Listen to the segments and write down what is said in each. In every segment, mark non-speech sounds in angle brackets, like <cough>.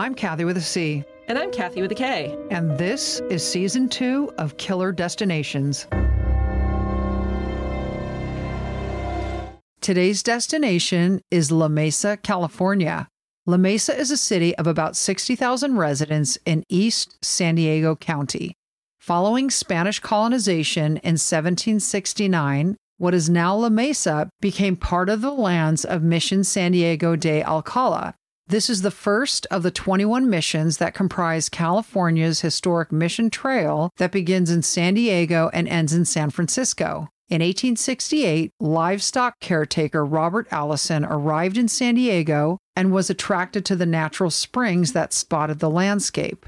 I'm Kathy with a C, And I'm Kathy with a K. and this is season two of Killer Destinations. Today's destination is La Mesa, California. La Mesa is a city of about 60,000 residents in East San Diego County. Following Spanish colonization in 1769, what is now La Mesa became part of the lands of Mission San Diego de Alcala. This is the first of the 21 missions that comprise California's historic Mission Trail that begins in San Diego and ends in San Francisco. In 1868, livestock caretaker Robert Allison arrived in San Diego and was attracted to the natural springs that spotted the landscape.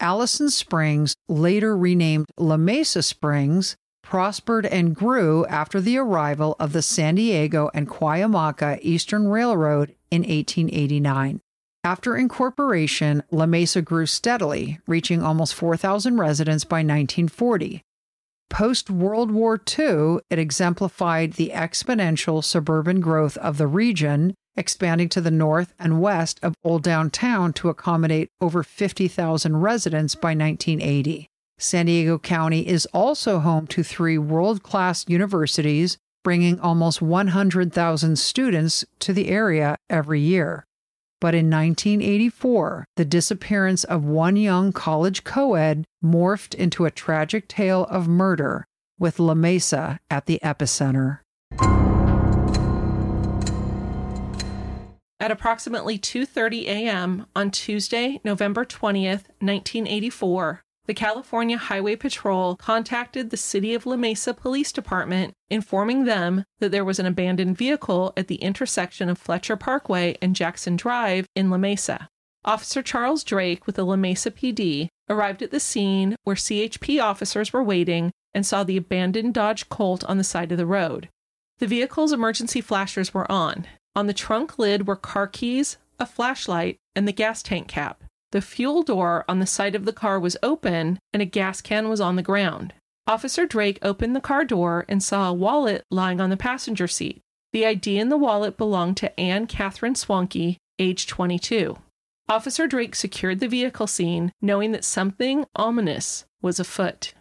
Allison Springs, later renamed La Mesa Springs, prospered and grew after the arrival of the San Diego and Cuyamaca Eastern Railroad in 1889. After incorporation, La Mesa grew steadily, reaching almost 4,000 residents by 1940. Post World War II, it exemplified the exponential suburban growth of the region, expanding to the north and west of Old Downtown to accommodate over 50,000 residents by 1980. San Diego County is also home to three world class universities, bringing almost 100,000 students to the area every year. But in 1984, the disappearance of one young college co ed morphed into a tragic tale of murder, with La Mesa at the epicenter. At approximately 2:30 a.m. on Tuesday, November 20th, 1984, the California Highway Patrol contacted the City of La Mesa Police Department, informing them that there was an abandoned vehicle at the intersection of Fletcher Parkway and Jackson Drive in La Mesa. Officer Charles Drake with the La Mesa PD arrived at the scene where CHP officers were waiting and saw the abandoned Dodge Colt on the side of the road. The vehicle's emergency flashers were on. On the trunk lid were car keys, a flashlight, and the gas tank cap. The fuel door on the side of the car was open and a gas can was on the ground. Officer Drake opened the car door and saw a wallet lying on the passenger seat. The ID in the wallet belonged to Anne Catherine Swanke, age 22. Officer Drake secured the vehicle scene, knowing that something ominous was afoot.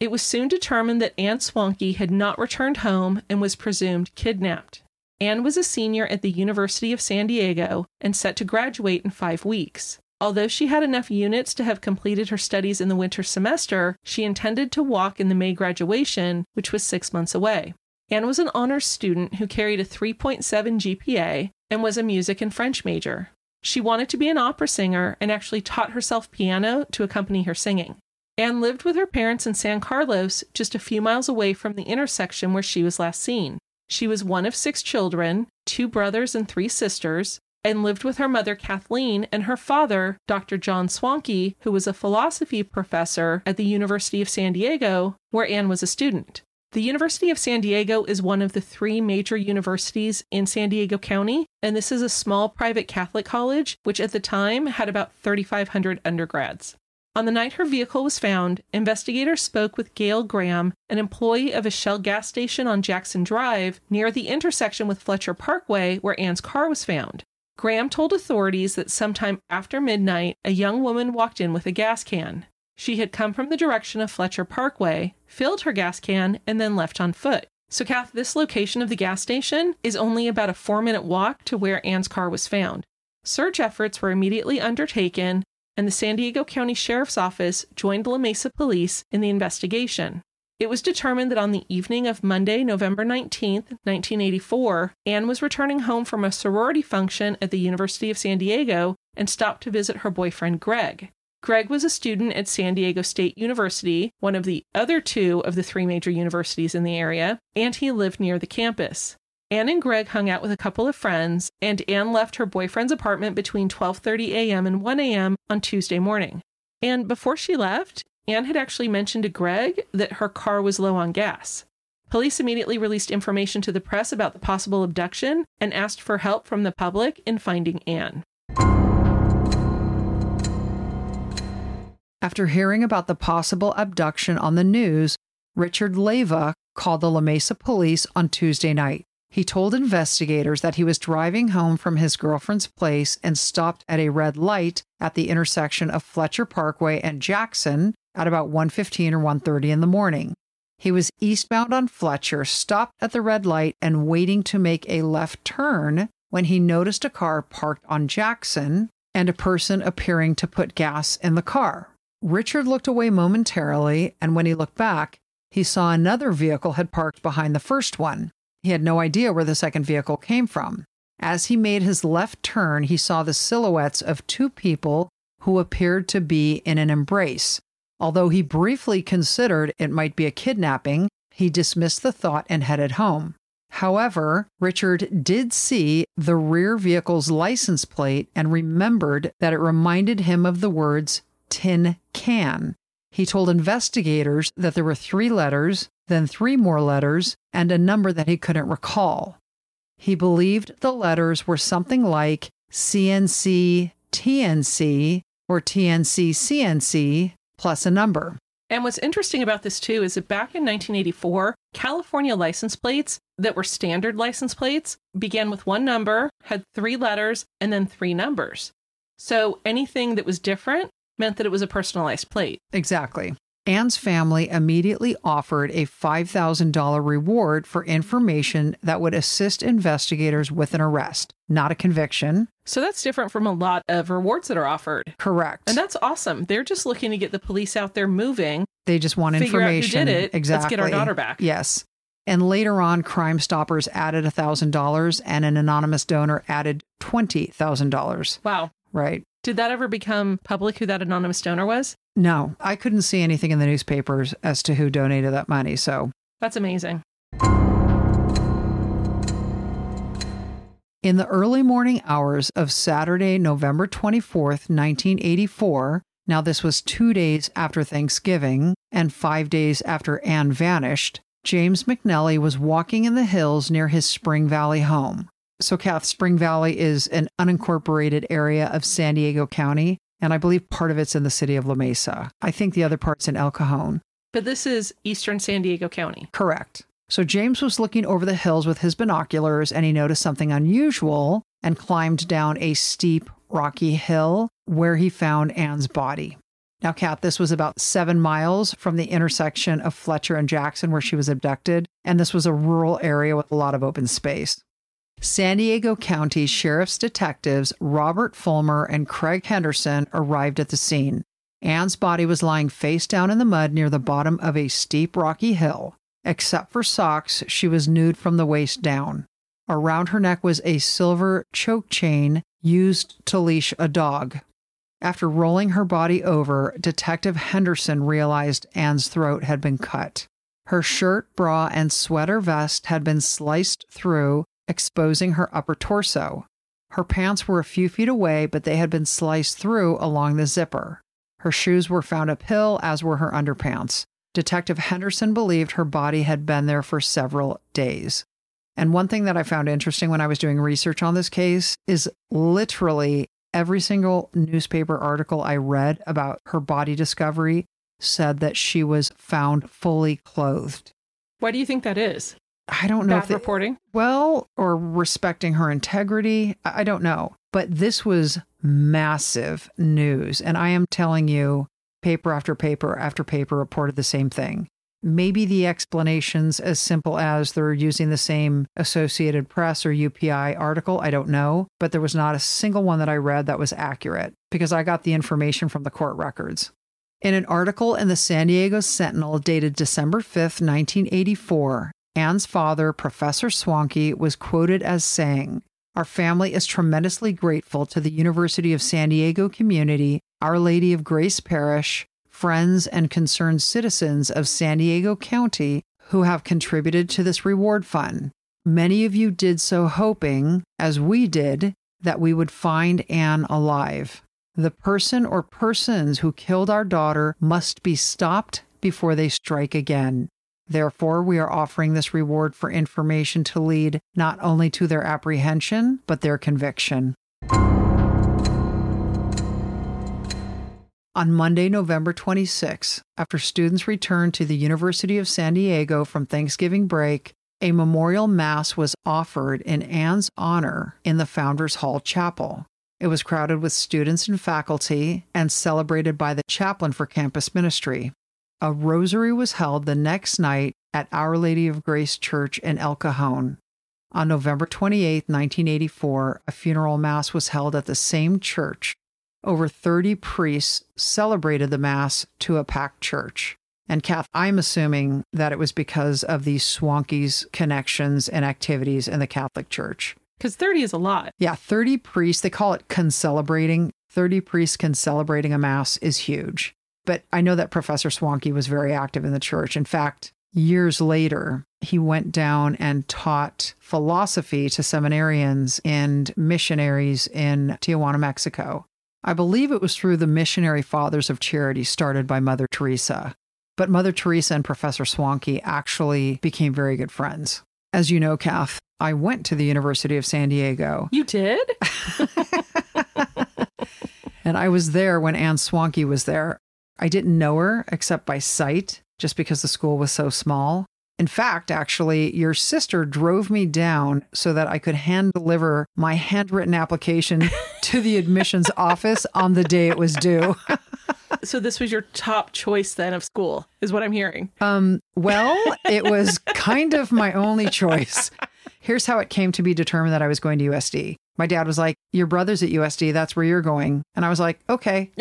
It was soon determined that Anne Swanke had not returned home and was presumed kidnapped. Anne was a senior at the University of San Diego and set to graduate in five weeks. Although she had enough units to have completed her studies in the winter semester, she intended to walk in the May graduation, which was six months away. Anne was an honors student who carried a 3.7 GPA and was a music and French major. She wanted to be an opera singer and actually taught herself piano to accompany her singing. Anne lived with her parents in San Carlos, just a few miles away from the intersection where she was last seen. She was one of six children, two brothers and three sisters, and lived with her mother Kathleen and her father, Dr. John Swanke, who was a philosophy professor at the University of San Diego, where Anne was a student. The University of San Diego is one of the three major universities in San Diego County, and this is a small private Catholic college, which at the time had about 3,500 undergrads. On the night her vehicle was found, investigators spoke with Gail Graham, an employee of a Shell gas station on Jackson Drive near the intersection with Fletcher Parkway where Anne's car was found. Graham told authorities that sometime after midnight, a young woman walked in with a gas can. She had come from the direction of Fletcher Parkway, filled her gas can, and then left on foot. So, Kath, this location of the gas station is only about a four minute walk to where Anne's car was found. Search efforts were immediately undertaken, and the San Diego County Sheriff's Office joined La Mesa Police in the investigation. It was determined that on the evening of Monday, November 19, 1984, Anne was returning home from a sorority function at the University of San Diego and stopped to visit her boyfriend Greg. Greg was a student at San Diego State University, one of the other two of the three major universities in the area, and he lived near the campus. Anne and Greg hung out with a couple of friends, and Anne left her boyfriend's apartment between 12:30 a.m. and 1 a.m. on Tuesday morning. And before she left, Anne had actually mentioned to Greg that her car was low on gas. Police immediately released information to the press about the possible abduction and asked for help from the public in finding Anne. After hearing about the possible abduction on the news, Richard Leyva called the La Mesa police on Tuesday night. He told investigators that he was driving home from his girlfriend's place and stopped at a red light at the intersection of Fletcher Parkway and Jackson at about 1:15 or 1:30 in the morning. He was eastbound on Fletcher, stopped at the red light and waiting to make a left turn when he noticed a car parked on Jackson and a person appearing to put gas in the car. Richard looked away momentarily, and when he looked back, he saw another vehicle had parked behind the first one. He had no idea where the second vehicle came from. As he made his left turn, he saw the silhouettes of two people who appeared to be in an embrace. Although he briefly considered it might be a kidnapping, he dismissed the thought and headed home. However, Richard did see the rear vehicle's license plate and remembered that it reminded him of the words tin can. He told investigators that there were three letters, then three more letters, and a number that he couldn't recall. He believed the letters were something like CNC TNC or TNC CNC plus a number. And what's interesting about this too is that back in 1984, California license plates that were standard license plates began with one number, had three letters, and then three numbers. So anything that was different meant that it was a personalized plate. Exactly. Anne's family immediately offered a $5,000 reward for information that would assist investigators with an arrest, not a conviction. So that's different from a lot of rewards that are offered. Correct. And that's awesome. They're just looking to get the police out there moving. They just want information. Out who did it. Exactly. Let's get our daughter back. Yes. And later on, Crime Stoppers added $1,000 and an anonymous donor added $20,000. Wow. Right. Did that ever become public who that anonymous donor was? No, I couldn't see anything in the newspapers as to who donated that money. So that's amazing. In the early morning hours of Saturday, November 24th, 1984, now this was two days after Thanksgiving and five days after Anne vanished, James McNelly was walking in the hills near his Spring Valley home. So, Kath, Spring Valley is an unincorporated area of San Diego County, and I believe part of it's in the city of La Mesa. I think the other part's in El Cajon. But this is eastern San Diego County. Correct. So James was looking over the hills with his binoculars and he noticed something unusual and climbed down a steep, rocky hill where he found Anne's body. Now, Kat, this was about seven miles from the intersection of Fletcher and Jackson where she was abducted, and this was a rural area with a lot of open space. San Diego County Sheriff's detectives Robert Fulmer and Craig Henderson arrived at the scene. Anne's body was lying face down in the mud near the bottom of a steep rocky hill. Except for socks, she was nude from the waist down. Around her neck was a silver choke chain used to leash a dog. After rolling her body over, Detective Henderson realized Anne's throat had been cut. Her shirt, bra, and sweater vest had been sliced through, exposing her upper torso. Her pants were a few feet away, but they had been sliced through along the zipper. Her shoes were found uphill, as were her underpants. Detective Henderson believed her body had been there for several days. And one thing that I found interesting when I was doing research on this case is literally every single newspaper article I read about her body discovery said that she was found fully clothed. Why do you think that is? I don't know Bad if they, reporting. well, or respecting her integrity. I I don't know. But this was massive news. And I am telling you, paper after paper after paper reported the same thing. Maybe the explanations as simple as they're using the same Associated Press or UPI article, I don't know, but there was not a single one that I read that was accurate because I got the information from the court records. In an article in the San Diego Sentinel dated December 5th, 1984, Anne's father, Professor Swanke, was quoted as saying, Our family is tremendously grateful to the University of San Diego community Our Lady of Grace Parish, friends, and concerned citizens of San Diego County who have contributed to this reward fund. Many of you did so hoping, as we did, that we would find Anne alive. The person or persons who killed our daughter must be stopped before they strike again. Therefore, we are offering this reward for information to lead not only to their apprehension, but their conviction. On Monday, November 26, after students returned to the University of San Diego from Thanksgiving break, a memorial mass was offered in Anne's honor in the Founders Hall Chapel. It was crowded with students and faculty and celebrated by the chaplain for campus ministry. A rosary was held the next night at Our Lady of Grace Church in El Cajon. On November 28, 1984, a funeral mass was held at the same church over 30 priests celebrated the Mass to a packed church. And Kath, I'm assuming that it was because of these Swankes connections and activities in the Catholic Church. Because 30 is a lot. Yeah, 30 priests, they call it concelebrating. 30 priests concelebrating a Mass is huge. But I know that Professor Swanke was very active in the church. In fact, years later, he went down and taught philosophy to seminarians and missionaries in Tijuana, Mexico. I believe it was through the Missionary Fathers of Charity started by Mother Teresa. But Mother Teresa and Professor Swanke actually became very good friends. As you know, Kath, I went to the University of San Diego. You did? <laughs> <laughs> and I was there when Anne Swanke was there. I didn't know her except by sight, just because the school was so small. In fact, actually, your sister drove me down so that I could hand deliver my handwritten application <laughs> to the admissions office on the day it was due. so this was your top choice then of school, is what I'm hearing. Um, well, it was kind of my only choice. Here's how it came to be determined that I was going to USD. My dad was like, "Your brother's at USD, that's where you're going." And I was like, "Okay." <laughs>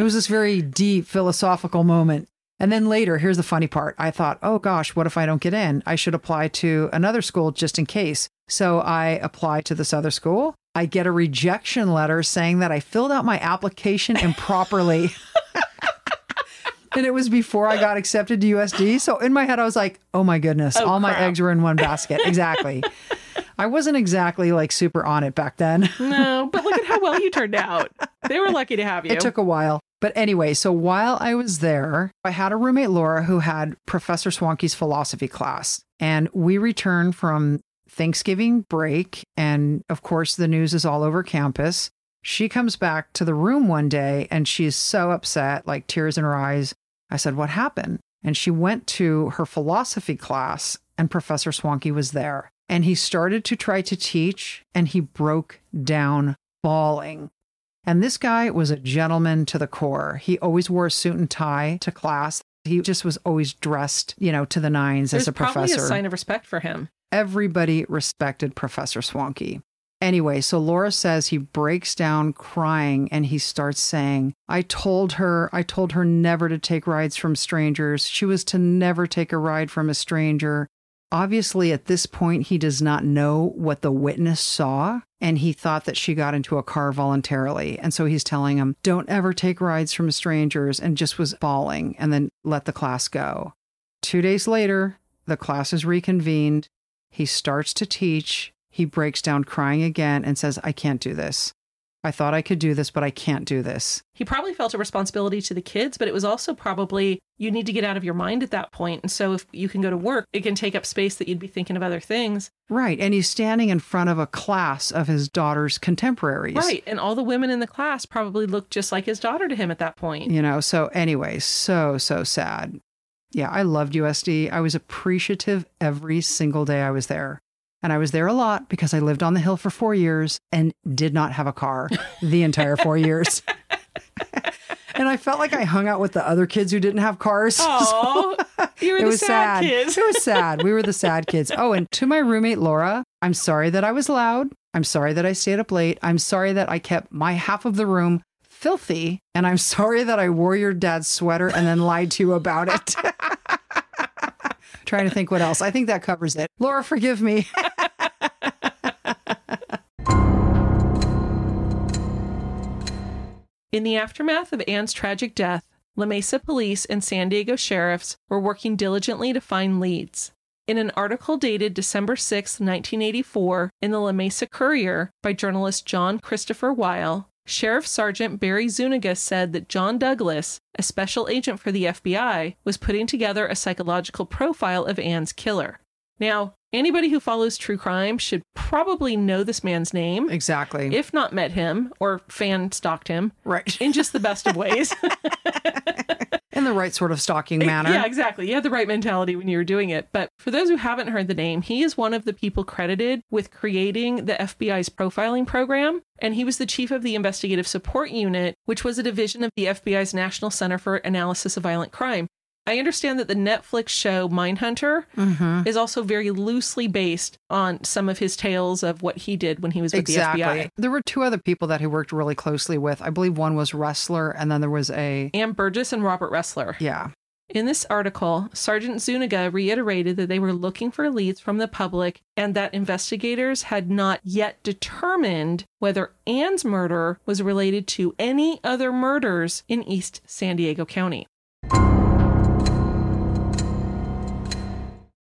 it was this very deep philosophical moment. And then later, here's the funny part. I thought, oh gosh, what if I don't get in? I should apply to another school just in case. So I apply to this other school. I get a rejection letter saying that I filled out my application improperly. <laughs> and it was before I got accepted to USD. So in my head, I was like, oh my goodness, Oh, all my eggs were in one basket. <laughs> Exactly. I wasn't exactly like super on it back then. No, but look at how well you <laughs> turned out. They were lucky to have you. It took a while. But anyway, so while I was there, I had a roommate, Laura, who had Professor Swanke's philosophy class. And we returned from Thanksgiving break. And of course, the news is all over campus. She comes back to the room one day and she's so upset, like tears in her eyes. I said, What happened? And she went to her philosophy class, and Professor Swanke was there. And he started to try to teach, and he broke down bawling. And this guy was a gentleman to the core. He always wore a suit and tie to class. He just was always dressed, you know, to the nines There's as a professor. probably a sign of respect for him. Everybody respected Professor Swanke. Anyway, so Laura says he breaks down crying and he starts saying, I told her, I told her never to take rides from strangers. She was to never take a ride from a stranger. Obviously, at this point, he does not know what the witness saw, and he thought that she got into a car voluntarily. And so he's telling him, Don't ever take rides from strangers, and just was bawling and then let the class go. Two days later, the class is reconvened. He starts to teach. He breaks down crying again and says, I can't do this. I thought I could do this, but I can't do this. He probably felt a responsibility to the kids, but it was also probably you need to get out of your mind at that point. And so if you can go to work, it can take up space that you'd be thinking of other things. Right. And he's standing in front of a class of his daughter's contemporaries. Right. And all the women in the class probably looked just like his daughter to him at that point. You know, so anyway, so, so sad. Yeah, I loved USD. I was appreciative every single day I was there. And I was there a lot because I lived on the hill for four years and did not have a car the entire four years. <laughs> and I felt like I hung out with the other kids who didn't have cars. <laughs> Oh, you were it the was sad, sad. kids. it was sad. We were the sad kids. <laughs> Oh, and to my roommate Laura, I'm sorry that I was loud. I'm sorry that I stayed up late. I'm sorry that I kept my half of the room filthy. And I'm sorry that I wore your dad's sweater and then lied to you about it. Trying to think what else. I think that covers it. Laura, forgive me. <laughs> In the aftermath of Anne's tragic death, La Mesa police and San Diego sheriffs were working diligently to find leads. In an article dated December 6, 1984, in the La Mesa Courier by journalist John Christopher Weil, Sheriff Sergeant Barry Zuniga said that John Douglas, a special agent for the FBI, was putting together a psychological profile of Anne's killer. Now, anybody who follows true crime should probably know this man's name, Exactly. if not met him or fan stalked him right. in just the best of ways. <laughs> In the right sort of stalking eh, manner. Yeah, exactly. You had the right mentality when you were doing it. But for those who haven't heard the name, he is one of the people credited with creating the FBI's profiling program. And he was the chief of the Investigative Support Unit, which was a division of the FBI's National Center for Analysis of Violent Crime. I understand that the Netflix show Mindhunter Mhm. is also very loosely based on some of his tales of what he did when he was with Exactly. the FBI. There were two other people that he worked really closely with. I believe one was Ressler, and then there was a Ann Burgess and Robert Ressler. yeah. In this article, Sergeant Zuniga reiterated that they were looking for leads from the public and that investigators had not yet determined whether Anne's murder was related to any other murders in East San Diego County.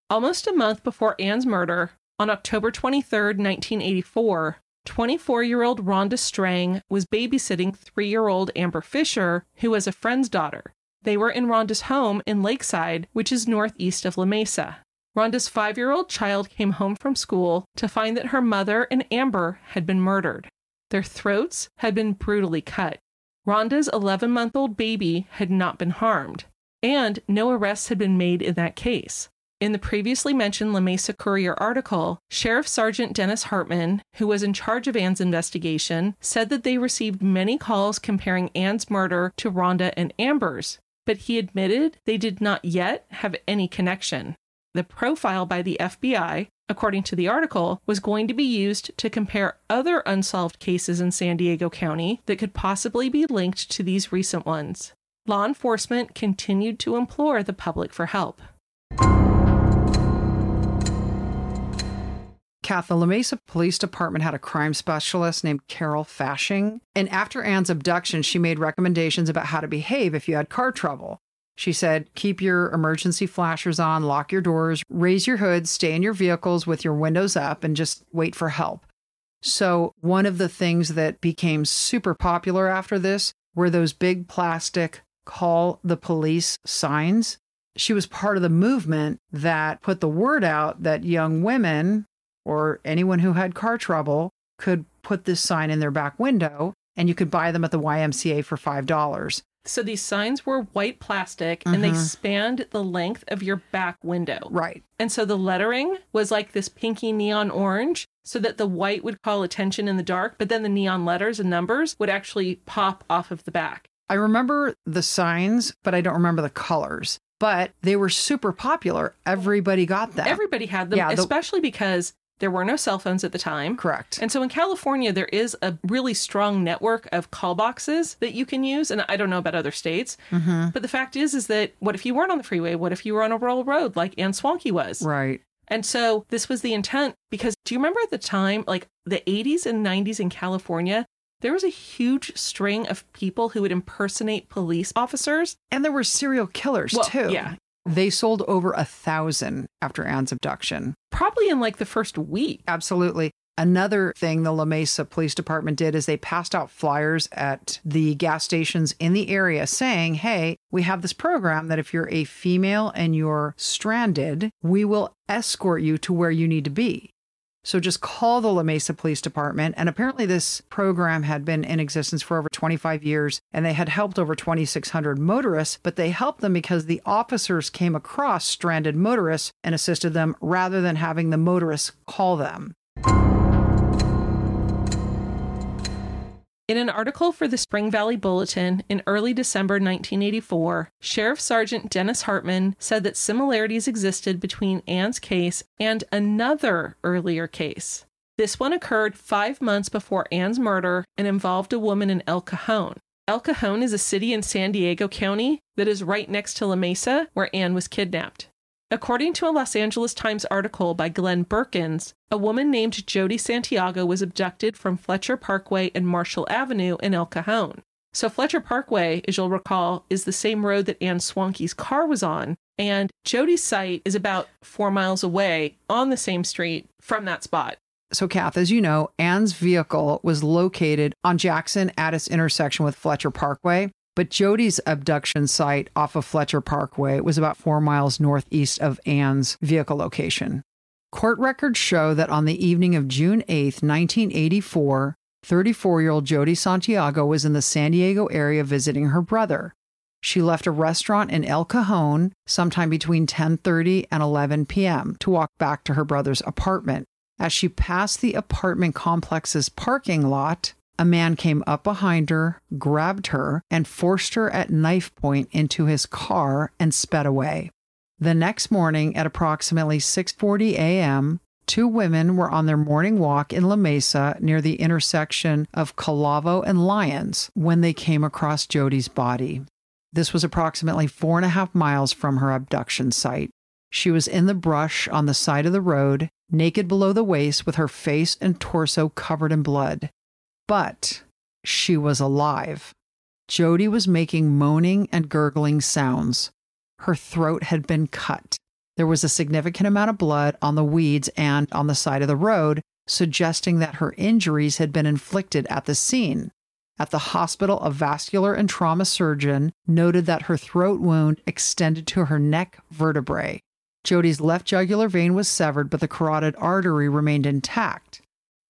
Almost a month before Anne's murder, on October 23, 1984, 24 year old Rhonda Strang was babysitting three year old Amber Fisher, who was a friend's daughter. They were in Rhonda's home in Lakeside, which is northeast of La Mesa. Rhonda's five year old child came home from school to find that her mother and Amber had been murdered. Their throats had been brutally cut. Rhonda's 11 month old baby had not been harmed, and no arrests had been made in that case. In the previously mentioned La Mesa Courier article, Sheriff Sergeant Dennis Hartman, who was in charge of Anne's investigation, said that they received many calls comparing Anne's murder to Rhonda and Amber's, but he admitted they did not yet have any connection. The profile by the FBI, according to the article, was going to be used to compare other unsolved cases in San Diego County that could possibly be linked to these recent ones. Law enforcement continued to implore the public for help. La Mesa Police Department had a crime specialist named Carol Fashing. And after Anne's abduction, she made recommendations about how to behave if you had car trouble. She said, keep your emergency flashers on, lock your doors, raise your hoods, stay in your vehicles with your windows up, and just wait for help. So, one of the things that became super popular after this were those big plastic call the police signs. She was part of the movement that put the word out that young women or anyone who had car trouble could put this sign in their back window and you could buy them at the YMCA for $5. So these signs were white plastic and they Mhm. spanned the length of your back window. Right. And so the lettering was like this pinky neon orange so that the white would call attention in the dark, but then the neon letters and numbers would actually pop off of the back. I remember the signs, but I don't remember the colors. But they were super popular. Everybody got them. Everybody had them, Yeah, the- especially because there were no cell phones at the time. Correct. And so in California, there is a really strong network of call boxes that you can use. And I don't know about other states, hmm but the fact is, is that what if you weren't on the freeway? What if you were on a rural road like Anne Swanke was? Right. And so this was the intent because do you remember at the time, like the 80s and 90s in California, there was a huge string of people who would impersonate police officers. And there were serial killers Well, too. yeah. They sold over a thousand after Anne's abduction. Probably in like the first week. Absolutely. Another thing the La Mesa Police Department did is they passed out flyers at the gas stations in the area saying, hey, we have this program that if you're a female and you're stranded, we will escort you to where you need to be. So just call the La Mesa Police Department. And apparently, this program had been in existence for over 25 years and they had helped over 2,600 motorists, but they helped them because the officers came across stranded motorists and assisted them rather than having the motorists call them. In an article for the Spring Valley Bulletin in early December 1984, Sheriff Sergeant Dennis Hartman said that similarities existed between Anne's case and another earlier case. This one occurred five months before Anne's murder and involved a woman in El Cajon. El Cajon is a city in San Diego County that is right next to La Mesa, where Anne was kidnapped. According to a Los Angeles Times article by Glenn Birkins, a woman named Jody Santiago was abducted from Fletcher Parkway and Marshall Avenue in El Cajon. So, Fletcher Parkway, as you'll recall, is the same road that Anne Swanke's car was on. And Jody's site is about four miles away on the same street from that spot. So, Kath, as you know, Anne's vehicle was located on Jackson at its intersection with Fletcher Parkway, but Jody's abduction site off of Fletcher Parkway was about four miles northeast of Anne's vehicle location. Court records show that on the evening of June 8, 1984, 34 year old Jody Santiago was in the San Diego area visiting her brother. She left a restaurant in El Cajon sometime between 10:30 and 11 p.m. to walk back to her brother's apartment. As she passed the apartment complex's parking lot, a man came up behind her, grabbed her, and forced her at knife point into his car and sped away. The next morning at approximately 6:40 a.m., two women were on their morning walk in La Mesa near the intersection of Calavo and Lyons when they came across Jody's body. This was approximately four and a half miles from her abduction site. She was in the brush on the side of the road, naked below the waist, with her face and torso covered in blood. But she was alive. Jody was making moaning and gurgling sounds. Her throat had been cut. There was a significant amount of blood on the weeds and on the side of the road, suggesting that her injuries had been inflicted at the scene. At the hospital, a vascular and trauma surgeon noted that her throat wound extended to her neck vertebrae. Jody's left jugular vein was severed, but the carotid artery remained intact.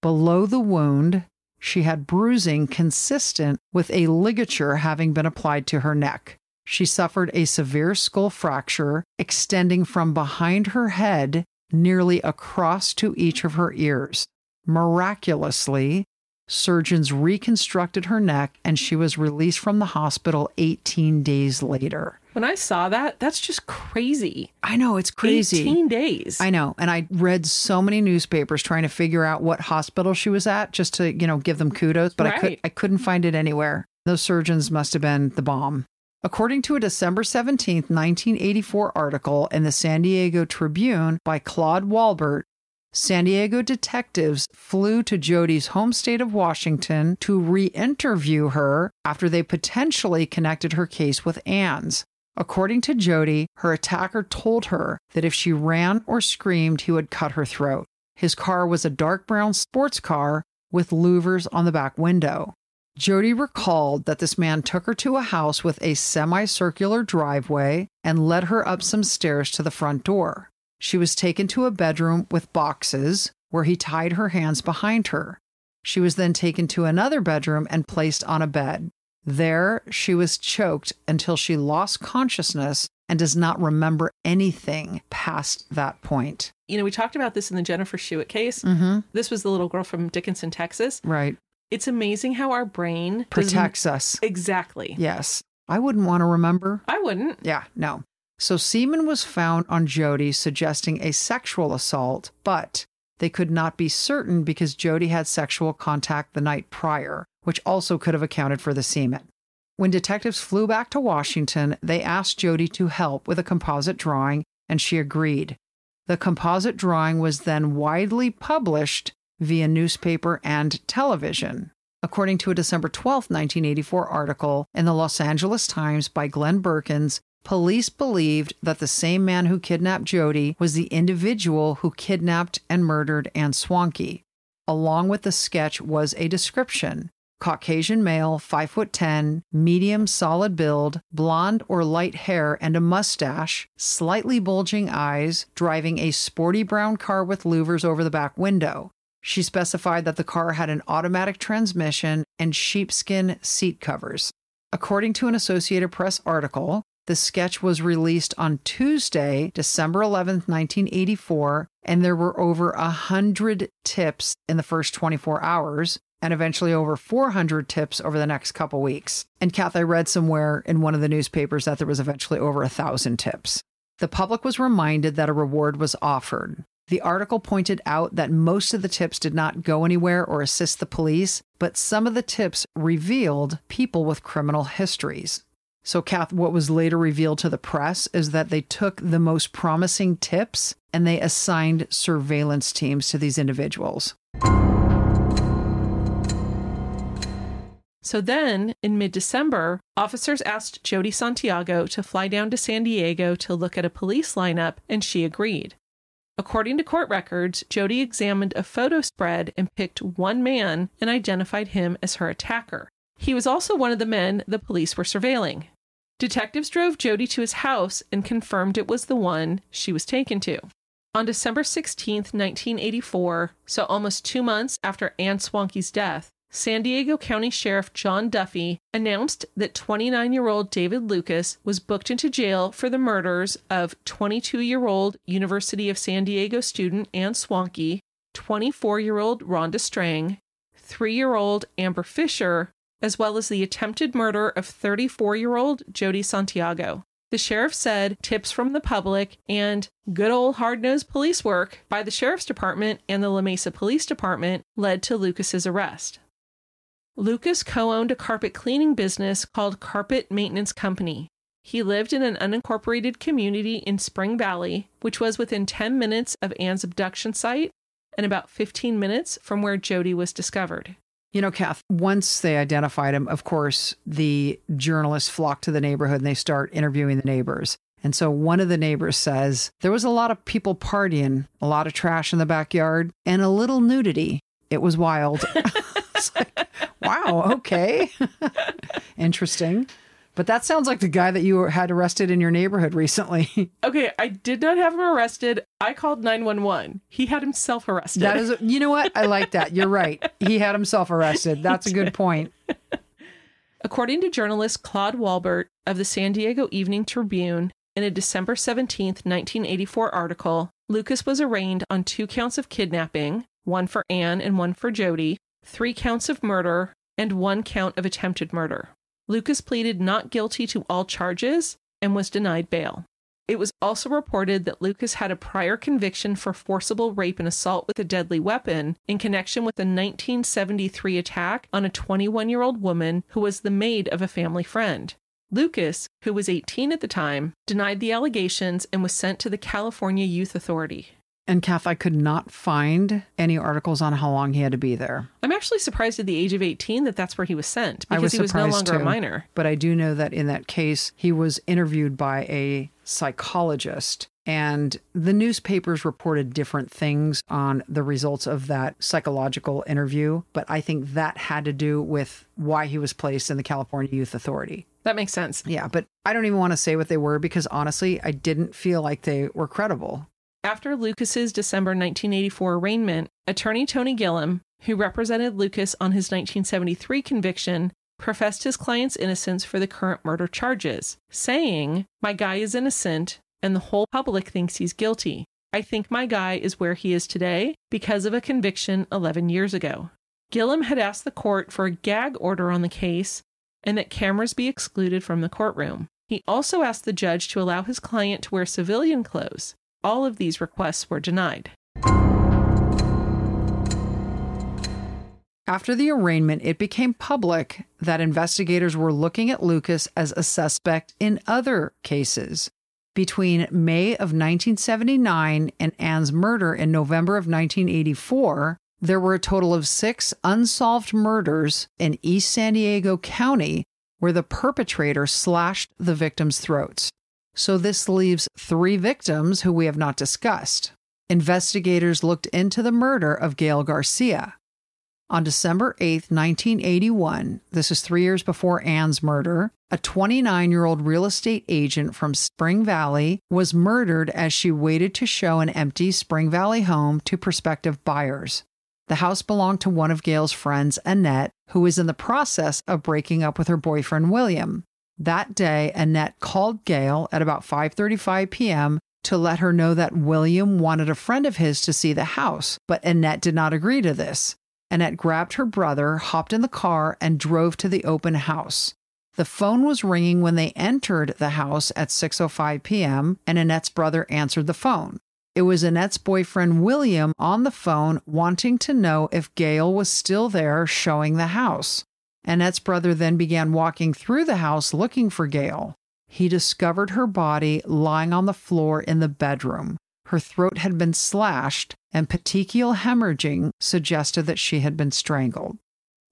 Below the wound, she had bruising consistent with a ligature having been applied to her neck. She suffered a severe skull fracture extending from behind her head nearly across to each of her ears. Miraculously, surgeons reconstructed her neck and she was released from the hospital 18 days later. When I saw that, that's just crazy. I know, it's crazy. 18 days. I know. And I read so many newspapers trying to figure out what hospital she was at just to, you know, give them kudos, but I could I couldn't find it anywhere. Those surgeons must have been the bomb. According to a December 17th, 1984 article in the San Diego Tribune by Claude Walbert, San Diego detectives flew to Jody's home state of Washington to re interview her after they potentially connected her case with Anne's. According to Jody, her attacker told her that if she ran or screamed, he would cut her throat. His car was a dark brown sports car with louvers on the back window. Jody recalled that this man took her to a house with a semicircular driveway and led her up some stairs to the front door. She was taken to a bedroom with boxes where he tied her hands behind her. She was then taken to another bedroom and placed on a bed. There, she was choked until she lost consciousness and does not remember anything past that point. You know, we talked about this in the Jennifer Schuett case. Mm-hmm. This was the little girl from Dickinson, Texas. Right. It's amazing how our brain Protects us. Exactly. Yes. I wouldn't want to remember. I wouldn't. Yeah, no. So semen was found on Jody suggesting a sexual assault, but they could not be certain because Jody had sexual contact the night prior, which also could have accounted for the semen. When detectives flew back to Washington, they asked Jody to help with a composite drawing, and she agreed. The composite drawing was then widely published via newspaper and television. According to a December 12, 1984 article in the Los Angeles Times by Glenn Birkins, police believed that the same man who kidnapped Jody was the individual who kidnapped and murdered Anne Swanke. Along with the sketch was a description Caucasian male, 5 foot 10, medium solid build, blonde or light hair and a mustache, slightly bulging eyes, driving a sporty brown car with louvers over the back window. She specified that the car had an automatic transmission and sheepskin seat covers. According to an Associated Press article, the sketch was released on Tuesday, December 11th, 1984, and there were over a 100 tips in the first 24 hours and eventually over 400 tips over the next couple weeks. And Kath, I read somewhere in one of the newspapers that there was eventually over a thousand tips. The public was reminded that a reward was offered. The article pointed out that most of the tips did not go anywhere or assist the police, but some of the tips revealed people with criminal histories. So, Kath, what was later revealed to the press is that they took the most promising tips and they assigned surveillance teams to these individuals. So then, in mid December, officers asked Jody Santiago to fly down to San Diego to look at a police lineup, and she agreed. According to court records, Jody examined a photo spread and picked one man and identified him as her attacker. He was also one of the men the police were surveilling. Detectives drove Jody to his house and confirmed it was the one she was taken to. On December 16, 1984, so almost two months after Anne Swanke's death, San Diego County Sheriff John Duffy announced that 29 year old David Lucas was booked into jail for the murders of 22 year old University of San Diego student Anne Swanke, 24 year old Rhonda Strang, 3 year old Amber Fisher, as well as the attempted murder of 34 year old Jody Santiago. The sheriff said tips from the public and good old hard nosed police work by the sheriff's department and the La Mesa Police Department led to Lucas's arrest. Lucas co owned a carpet cleaning business called Carpet Maintenance Company. He lived in an unincorporated community in Spring Valley, which was within 10 minutes of Anne's abduction site and about 15 minutes from where Jody was discovered. You know, Kath, once they identified him, of course, the journalists flock to the neighborhood and they start interviewing the neighbors. And so one of the neighbors says there was a lot of people partying, a lot of trash in the backyard, and a little nudity. It was wild. <laughs> like, wow, okay. <laughs> Interesting. But that sounds like the guy that you had arrested in your neighborhood recently. <laughs> Okay, I did not have him arrested. I called 911. He had himself arrested. That is, you know what? I like that. You're right. He had himself arrested. That's a good point. <laughs> According to journalist Claude Walbert of the San Diego Evening Tribune, in a December 17, 1984 article, Lucas was arraigned on two counts of kidnapping, one for Anne and one for Jody, three counts of murder, and one count of attempted murder. Lucas pleaded not guilty to all charges and was denied bail. It was also reported that Lucas had a prior conviction for forcible rape and assault with a deadly weapon in connection with a 1973 attack on a 21 year old woman who was the maid of a family friend. Lucas, who was 18 at the time, denied the allegations and was sent to the California Youth Authority. And Kath, I could not find any articles on how long he had to be there. I'm actually surprised at the age of 18 that that's where he was sent because was he was no longer a minor. But I do know that in that case, he was interviewed by a psychologist. And the newspapers reported different things on the results of that psychological interview. But I think that had to do with why he was placed in the California Youth Authority. That makes sense. Yeah, but I don't even want to say what they were because honestly, I didn't feel like they were credible. After Lucas's December 1984 arraignment, attorney Tony Gillum, who represented Lucas on his 1973 conviction, professed his client's innocence for the current murder charges, saying, My guy is innocent, and the whole public thinks he's guilty. I think my guy is where he is today because of a conviction 11 years ago. Gillum had asked the court for a gag order on the case and that cameras be excluded from the courtroom. He also asked the judge to allow his client to wear civilian clothes. All of these requests were denied. After the arraignment, it became public that investigators were looking at Lucas as a suspect in other cases. Between May of 1979 and Anne's murder in November of 1984, there were a total of six unsolved murders in East San Diego County where the perpetrator slashed the victims' throats. So this leaves three victims who we have not discussed. Investigators looked into the murder of Gail Garcia. On December 8, 1981, this is three years before Anne's murder, a 29 year old real estate agent from Spring Valley was murdered as she waited to show an empty Spring Valley home to prospective buyers. The house belonged to one of Gail's friends, Annette, who was in the process of breaking up with her boyfriend, William. That day, Annette called Gail at about 5:35 p.m. to let her know that William wanted a friend of his to see the house, but Annette did not agree to this. Annette grabbed her brother, hopped in the car, and drove to the open house. The phone was ringing when they entered the house at 6:05 p.m., and Annette's brother answered the phone. It was Annette's boyfriend William on the phone wanting to know if Gail was still there showing the house. Annette's brother then began walking through the house looking for Gail. He discovered her body lying on the floor in the bedroom. Her throat had been slashed, and petechial hemorrhaging suggested that she had been strangled.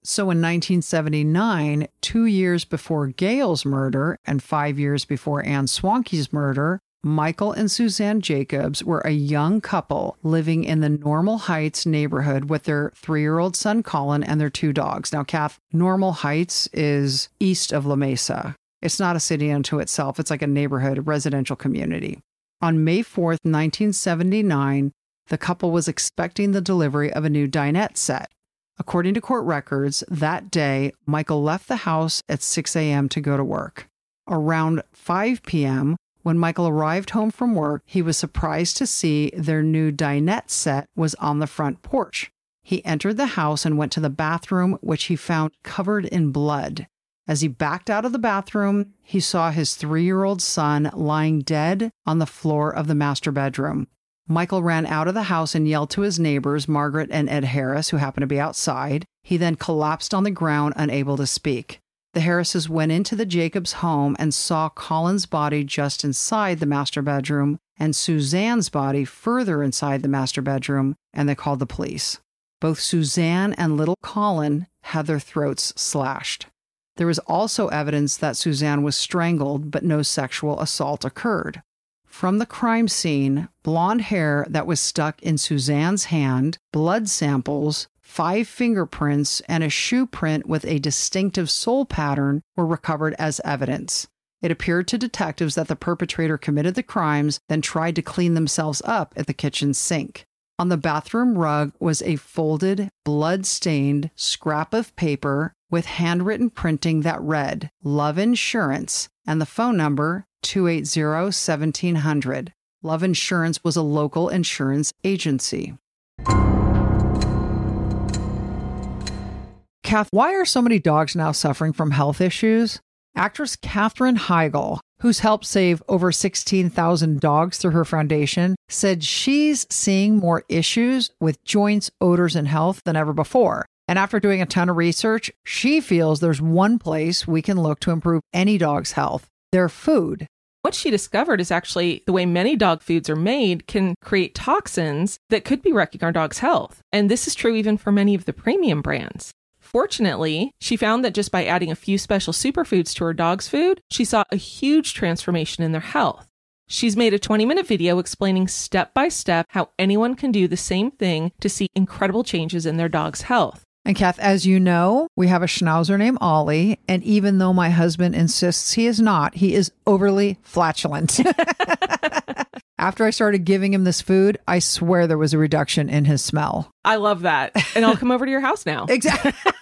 So in 1979, two years before Gail's murder and five years before Anne Swanke's murder, Michael and Suzanne Jacobs were a young couple living in the Normal Heights neighborhood with their three year old son Colin and their two dogs. Now, Kath, Normal Heights is east of La Mesa. It's not a city unto itself, it's like a neighborhood, a residential community. On May 4th, 1979, the couple was expecting the delivery of a new dinette set. According to court records, that day, Michael left the house at 6 a.m. to go to work. Around 5 p.m., when Michael arrived home from work, he was surprised to see their new dinette set was on the front porch. He entered the house and went to the bathroom, which he found covered in blood. As he backed out of the bathroom, he saw his three year old son lying dead on the floor of the master bedroom. Michael ran out of the house and yelled to his neighbors, Margaret and Ed Harris, who happened to be outside. He then collapsed on the ground, unable to speak. The Harrises went into the Jacobs home and saw Colin's body just inside the master bedroom and Suzanne's body further inside the master bedroom, and they called the police. Both Suzanne and little Colin had their throats slashed. There was also evidence that Suzanne was strangled, but no sexual assault occurred. From the crime scene, blonde hair that was stuck in Suzanne's hand, blood samples, five fingerprints, and a shoe print with a distinctive sole pattern were recovered as evidence. It appeared to detectives that the perpetrator committed the crimes, then tried to clean themselves up at the kitchen sink. On the bathroom rug was a folded, blood stained scrap of paper with handwritten printing that read Love Insurance and the phone number 280 1700. Love Insurance was a local insurance agency. Kath, why are so many dogs now suffering from health issues? Actress Katherine Heigl, who's helped save over 16,000 dogs through her foundation, said she's seeing more issues with joints, odors, and health than ever before. And after doing a ton of research, she feels there's one place we can look to improve any dog's health their food. What she discovered is actually the way many dog foods are made can create toxins that could be wrecking our dog's health. And this is true even for many of the premium brands. Fortunately, she found that just by adding a few special superfoods to her dog's food, she saw a huge transformation in their health. She's made a 20 minute video explaining step by step how anyone can do the same thing to see incredible changes in their dog's health. And Kath, as you know, we have a schnauzer named Ollie. And even though my husband insists he is not, he is overly flatulent. <laughs> After I started giving him this food, I swear there was a reduction in his smell. I love that. And I'll come over to your house now. Exactly. <laughs>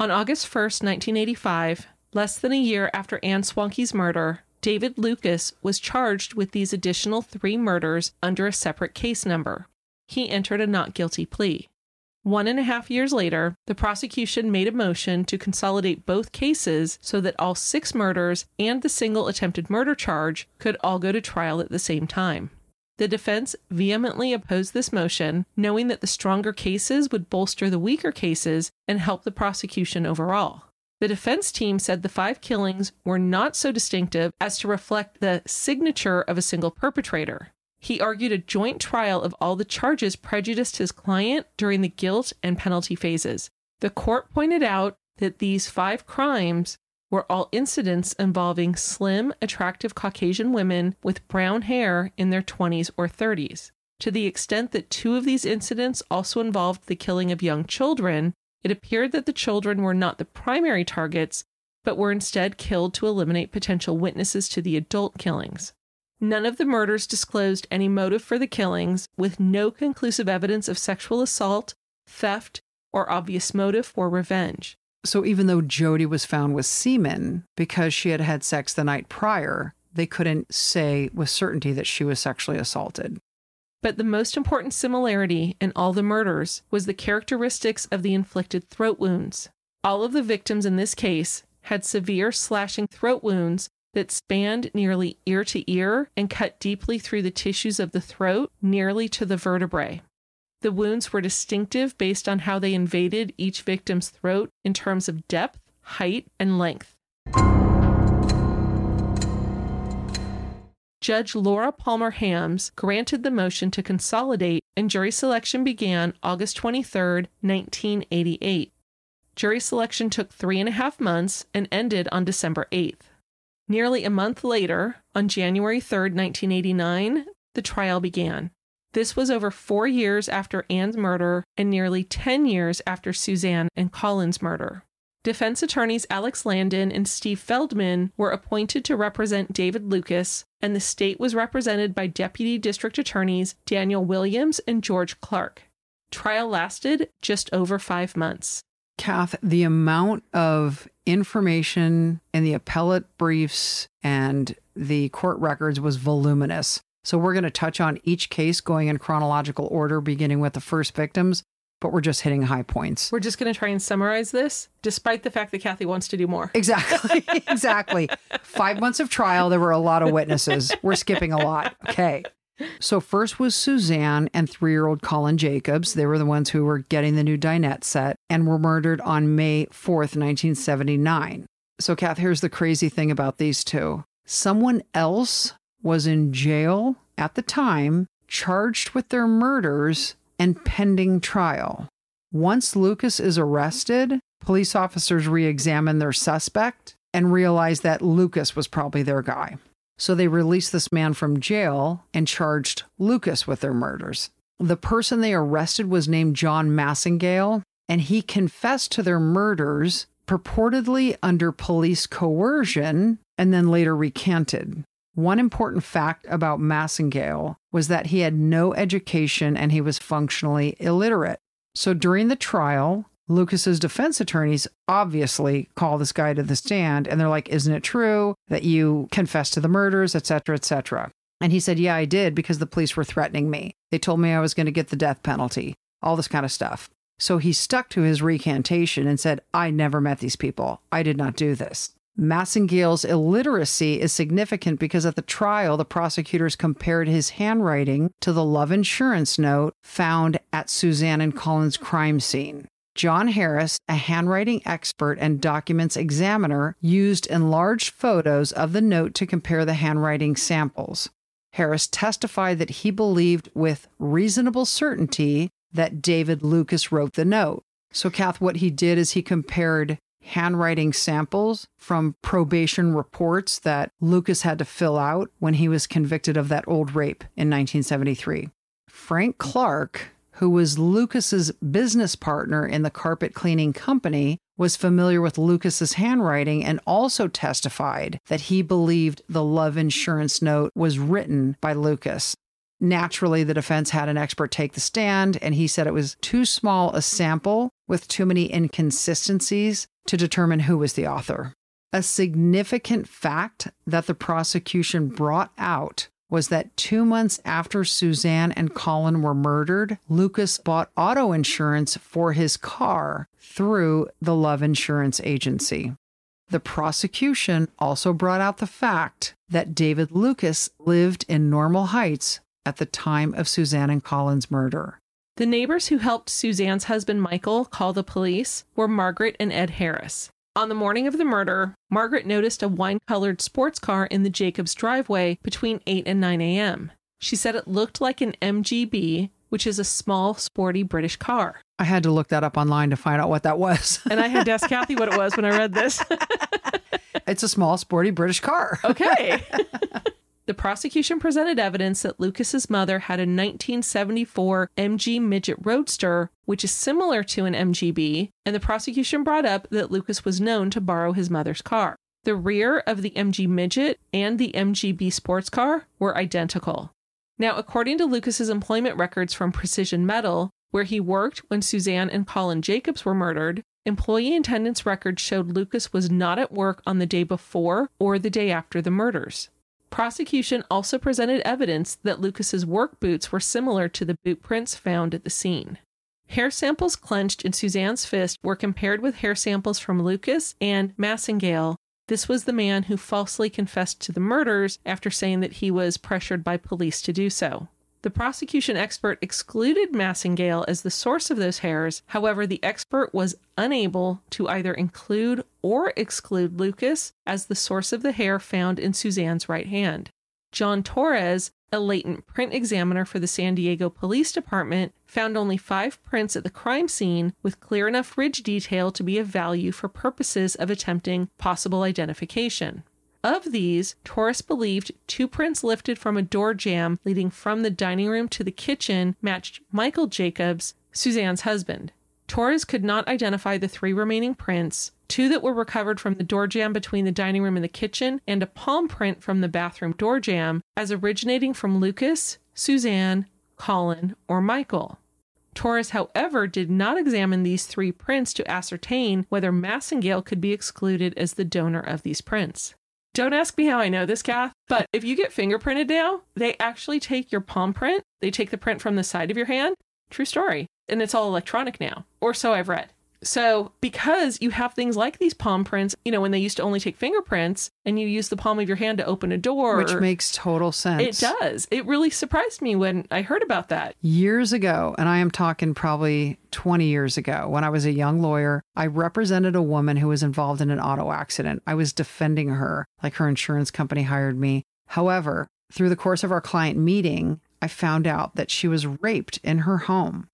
On August 1st, 1985, less than a year after Anne Swanke's murder, David Lucas was charged with these additional three murders under a separate case number. He entered a not guilty plea. One and a half years later, the prosecution made a motion to consolidate both cases so that all six murders and the single attempted murder charge could all go to trial at the same time. The defense vehemently opposed this motion, knowing that the stronger cases would bolster the weaker cases and help the prosecution overall. The defense team said the five killings were not so distinctive as to reflect the signature of a single perpetrator. He argued a joint trial of all the charges prejudiced his client during the guilt and penalty phases. The court pointed out that these five crimes were all incidents involving slim, attractive Caucasian women with brown hair in their 20s or 30s. To the extent that two of these incidents also involved the killing of young children, It appeared that the children were not the primary targets, but were instead killed to eliminate potential witnesses to the adult killings. None of the murders disclosed any motive for the killings, with no conclusive evidence of sexual assault, theft, or obvious motive for revenge. So even though Jody was found with semen because she had had sex the night prior, they couldn't say with certainty that she was sexually assaulted. But the most important similarity in all the murders was the characteristics of the inflicted throat wounds. All of the victims in this case had severe slashing throat wounds that spanned nearly ear to ear and cut deeply through the tissues of the throat, nearly to the vertebrae. The wounds were distinctive based on how they invaded each victim's throat in terms of depth, height, and length. Judge Laura Palmer Hammes granted the motion to consolidate, and jury selection began August 23, 1988. Jury selection took three and a half months and ended on December 8th. Nearly a month later, on January 3, 1989, the trial began. This was over four years after Anne's murder and nearly 10 years after Suzanne and Colin's murder. Defense attorneys Alex Landon and Steve Feldman were appointed to represent David Lucas, and the state was represented by Deputy District Attorneys Daniel Williams and George Clark. Trial lasted just over five months. Kath, the amount of information in the appellate briefs and the court records was voluminous. So we're going to touch on each case going in chronological order, beginning with the first victims, but we're just hitting high points. We're just going to try and summarize this, despite the fact that Kathy wants to do more. Exactly. <laughs> exactly. Five months of trial, there were a lot of witnesses. We're skipping a lot. Okay. So, first was Suzanne and three year old Colin Jacobs. They were the ones who were getting the new dinette set and were murdered on May 4th, 1979. So, Kath, here's the crazy thing about these two someone else was in jail at the time, charged with their murders and pending trial. Once Lucas is arrested, police officers re examine their suspect and realize that Lucas was probably their guy. So they released this man from jail and charged Lucas with their murders. The person they arrested was named John Massingale, and he confessed to their murders purportedly under police coercion and then later recanted. One important fact about Massingale was that he had no education and he was functionally illiterate. So during the trial, Lucas's defense attorneys obviously call this guy to the stand and they're like, "Isn't it true that you confessed to the murders, etc., etc.?" And he said, "Yeah, I did because the police were threatening me. They told me I was going to get the death penalty, all this kind of stuff." So he stuck to his recantation and said, "I never met these people. I did not do this." Massingale's illiteracy is significant because at the trial, the prosecutors compared his handwriting to the love insurance note found at Suzanne and Colin's crime scene. John Harris, a handwriting expert and documents examiner, used enlarged photos of the note to compare the handwriting samples. Harris testified that he believed with reasonable certainty that David Lucas wrote the note. So, Kath, what he did is he compared handwriting samples from probation reports that Lucas had to fill out when he was convicted of that old rape in 1973. Frank Clark, who was Lucas's business partner in the carpet cleaning company, was familiar with Lucas's handwriting and also testified that he believed the love insurance note was written by Lucas. Naturally, the defense had an expert take the stand, and he said it was too small a sample with too many inconsistencies to determine who was the author. A significant fact that the prosecution brought out was that two months after Suzanne and Colin were murdered, Lucas bought auto insurance for his car through the Love Insurance Agency. The prosecution also brought out the fact that David Lucas lived in Normal Heights at the time of Suzanne and Colin's murder. The neighbors who helped Suzanne's husband Michael call the police were Margaret and Ed Harris. On the morning of the murder, Margaret noticed a wine colored sports car in the Jacobs driveway between 8 and 9 a.m. She said it looked like an MGB, which is a small, sporty British car. I had to look that up online to find out what that was. <laughs> And I had to ask Kathy what it was when I read this. <laughs> it's a small, sporty British car. Okay. <laughs> The prosecution presented evidence that Lucas's mother had a 1974 MG Midget Roadster, which is similar to an MGB, and the prosecution brought up that Lucas was known to borrow his mother's car. The rear of the MG Midget and the MGB sports car were identical. Now, according to Lucas's employment records from Precision Metal, where he worked when Suzanne and Colin Jacobs were murdered, employee attendance records showed Lucas was not at work on the day before or the day after the murders. Prosecution also presented evidence that Lucas's work boots were similar to the boot prints found at the scene. Hair samples clenched in Suzanne's fist were compared with hair samples from Lucas and Massingale. This was the man who falsely confessed to the murders after saying that he was pressured by police to do so. The prosecution expert excluded Massingale as the source of those hairs. However, the expert was unable to either include or exclude Lucas as the source of the hair found in Suzanne's right hand. John Torres, a latent print examiner for the San Diego Police Department, found only five prints at the crime scene with clear enough ridge detail to be of value for purposes of attempting possible identification. Of these, Torres believed two prints lifted from a door jamb leading from the dining room to the kitchen matched Michael Jacobs, Suzanne's husband. Torres could not identify the three remaining prints two that were recovered from the door jamb between the dining room and the kitchen, and a palm print from the bathroom door jamb as originating from Lucas, Suzanne, Colin, or Michael. Torres, however, did not examine these three prints to ascertain whether Massingale could be excluded as the donor of these prints. Don't ask me how I know this, Kath, but if you get fingerprinted now, they actually take your palm print, they take the print from the side of your hand. True story. And it's all electronic now, or so I've read. So, because you have things like these palm prints, you know, when they used to only take fingerprints and you use the palm of your hand to open a door, Which makes total sense. it does. It really surprised me when I heard about that. Years ago, and I am talking probably 20 years ago, when I was a young lawyer, I represented a woman who was involved in an auto accident. I was defending her, like her insurance company hired me. However, through the course of our client meeting, I found out that she was raped in her home.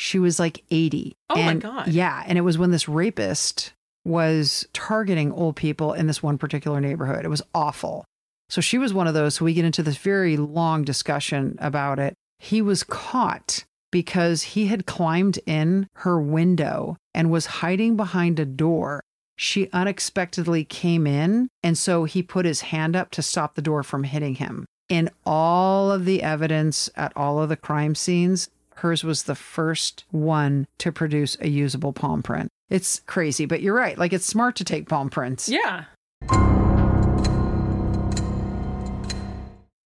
She was like 80. Oh my God. Yeah. And it was when this rapist was targeting old people in this one particular neighborhood. It was awful. So she was one of those. So we get into this very long discussion about it. He was caught because he had climbed in her window and was hiding behind a door. She unexpectedly came in, and so he put his hand up to stop the door from hitting him. In all of the evidence at all of the crime scenes, hers was the first one to produce a usable palm print. It's crazy, but you're right. Like, it's smart to take palm prints. Yeah.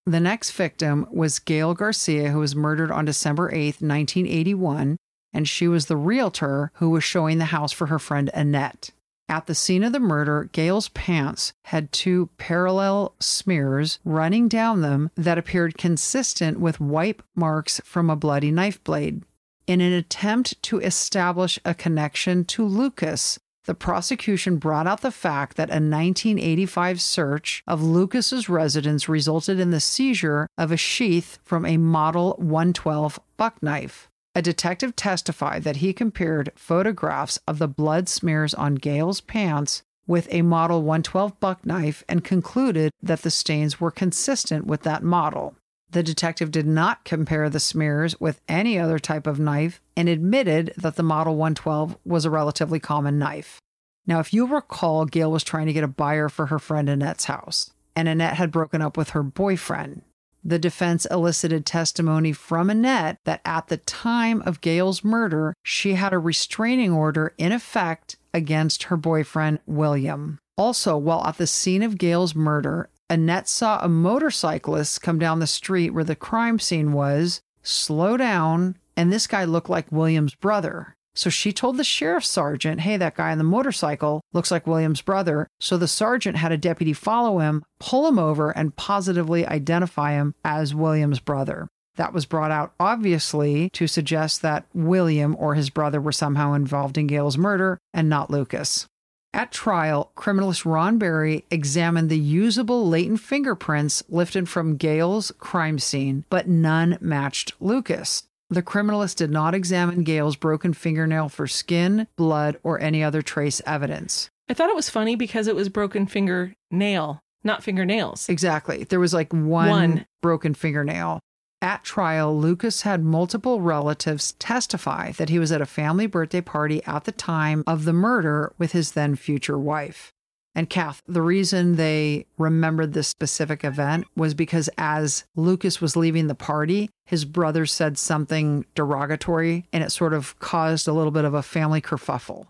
The next victim was Gail Garcia, who was murdered on December 8th, 1981, and she was the realtor who was showing the house for her friend Annette. At the scene of the murder, Gail's pants had two parallel smears running down them that appeared consistent with wipe marks from a bloody knife blade. In an attempt to establish a connection to Lucas, the prosecution brought out the fact that a 1985 search of Lucas's residence resulted in the seizure of a sheath from a Model 112 buck knife. A detective testified that he compared photographs of the blood smears on Gail's pants with a Model 112 buck knife and concluded that the stains were consistent with that model. The detective did not compare the smears with any other type of knife and admitted that the Model 112 was a relatively common knife. Now, if you recall, Gail was trying to get a buyer for her friend Annette's house, and Annette had broken up with her boyfriend. The defense elicited testimony from Annette that at the time of Gail's murder, she had a restraining order in effect against her boyfriend, William. Also, while at the scene of Gail's murder, Annette saw a motorcyclist come down the street where the crime scene was, slow down, and this guy looked like William's brother. So she told the sheriff's sergeant, hey, that guy on the motorcycle looks like William's brother. So the sergeant had a deputy follow him, pull him over, and positively identify him as William's brother. That was brought out, obviously, to suggest that William or his brother were somehow involved in Gail's murder and not Lucas. At trial, criminalist Ron Berry examined the usable latent fingerprints lifted from Gail's crime scene, but none matched Lucas. The criminalist did not examine Gail's broken fingernail for skin, blood, or any other trace evidence. I thought it was funny because it was broken finger nail. not fingernails. Exactly. There was like one, One. broken fingernail. At trial, Lucas had multiple relatives testify that he was at a family birthday party at the time of the murder with his then future wife. And Kath, the reason they remembered this specific event was because as Lucas was leaving the party, his brother said something derogatory and it sort of caused a little bit of a family kerfuffle.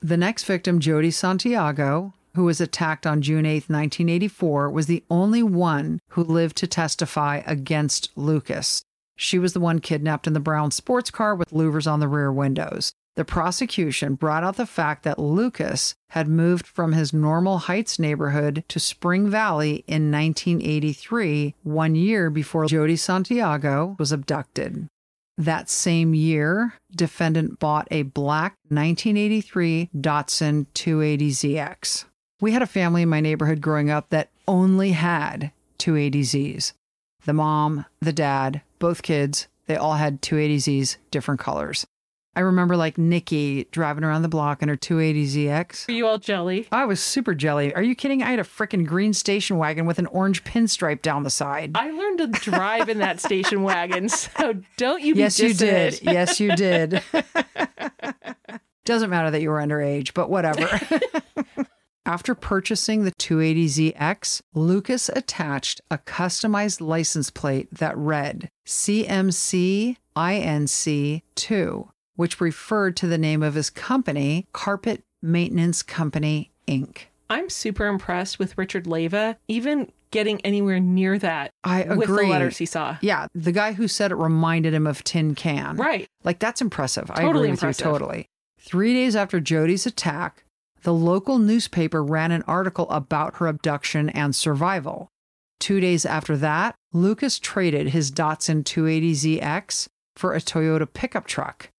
The next victim, Jody Santiago, who was attacked on June 8, 1984, was the only one who lived to testify against Lucas. She was the one kidnapped in the brown sports car with louvers on the rear windows. The prosecution brought out the fact that Lucas had moved from his Normal Heights neighborhood to Spring Valley in 1983, one year before Jody Santiago was abducted. That same year, defendant bought a black 1983 Datsun 280ZX. We had a family in my neighborhood growing up that only had 280Zs. The mom, the dad, both kids, they all had 280Zs, different colors. I remember like Nikki driving around the block in her 280ZX. Are you all jelly? I was super jelly. Are you kidding? I had a freaking green station wagon with an orange pinstripe down the side. I learned to drive in that station <laughs> wagon, so don't you be yes, you did. Yes, you did. <laughs> Doesn't matter that you were underage, but whatever. <laughs> After purchasing the 280ZX, Lucas attached a customized license plate that read CMC INC 2, which referred to the name of his company, Carpet Maintenance Company, Inc. I'm super impressed with Richard Leva, even getting anywhere near that I agree. with the letters he saw. Yeah, the guy who said it reminded him of Tin Can. Right. Like that's impressive. I Totally agree impressive. with you totally. Three days after Jody's attack, the local newspaper ran an article about her abduction and survival. Two days after that, Lucas traded his Datsun 280ZX for a Toyota pickup truck.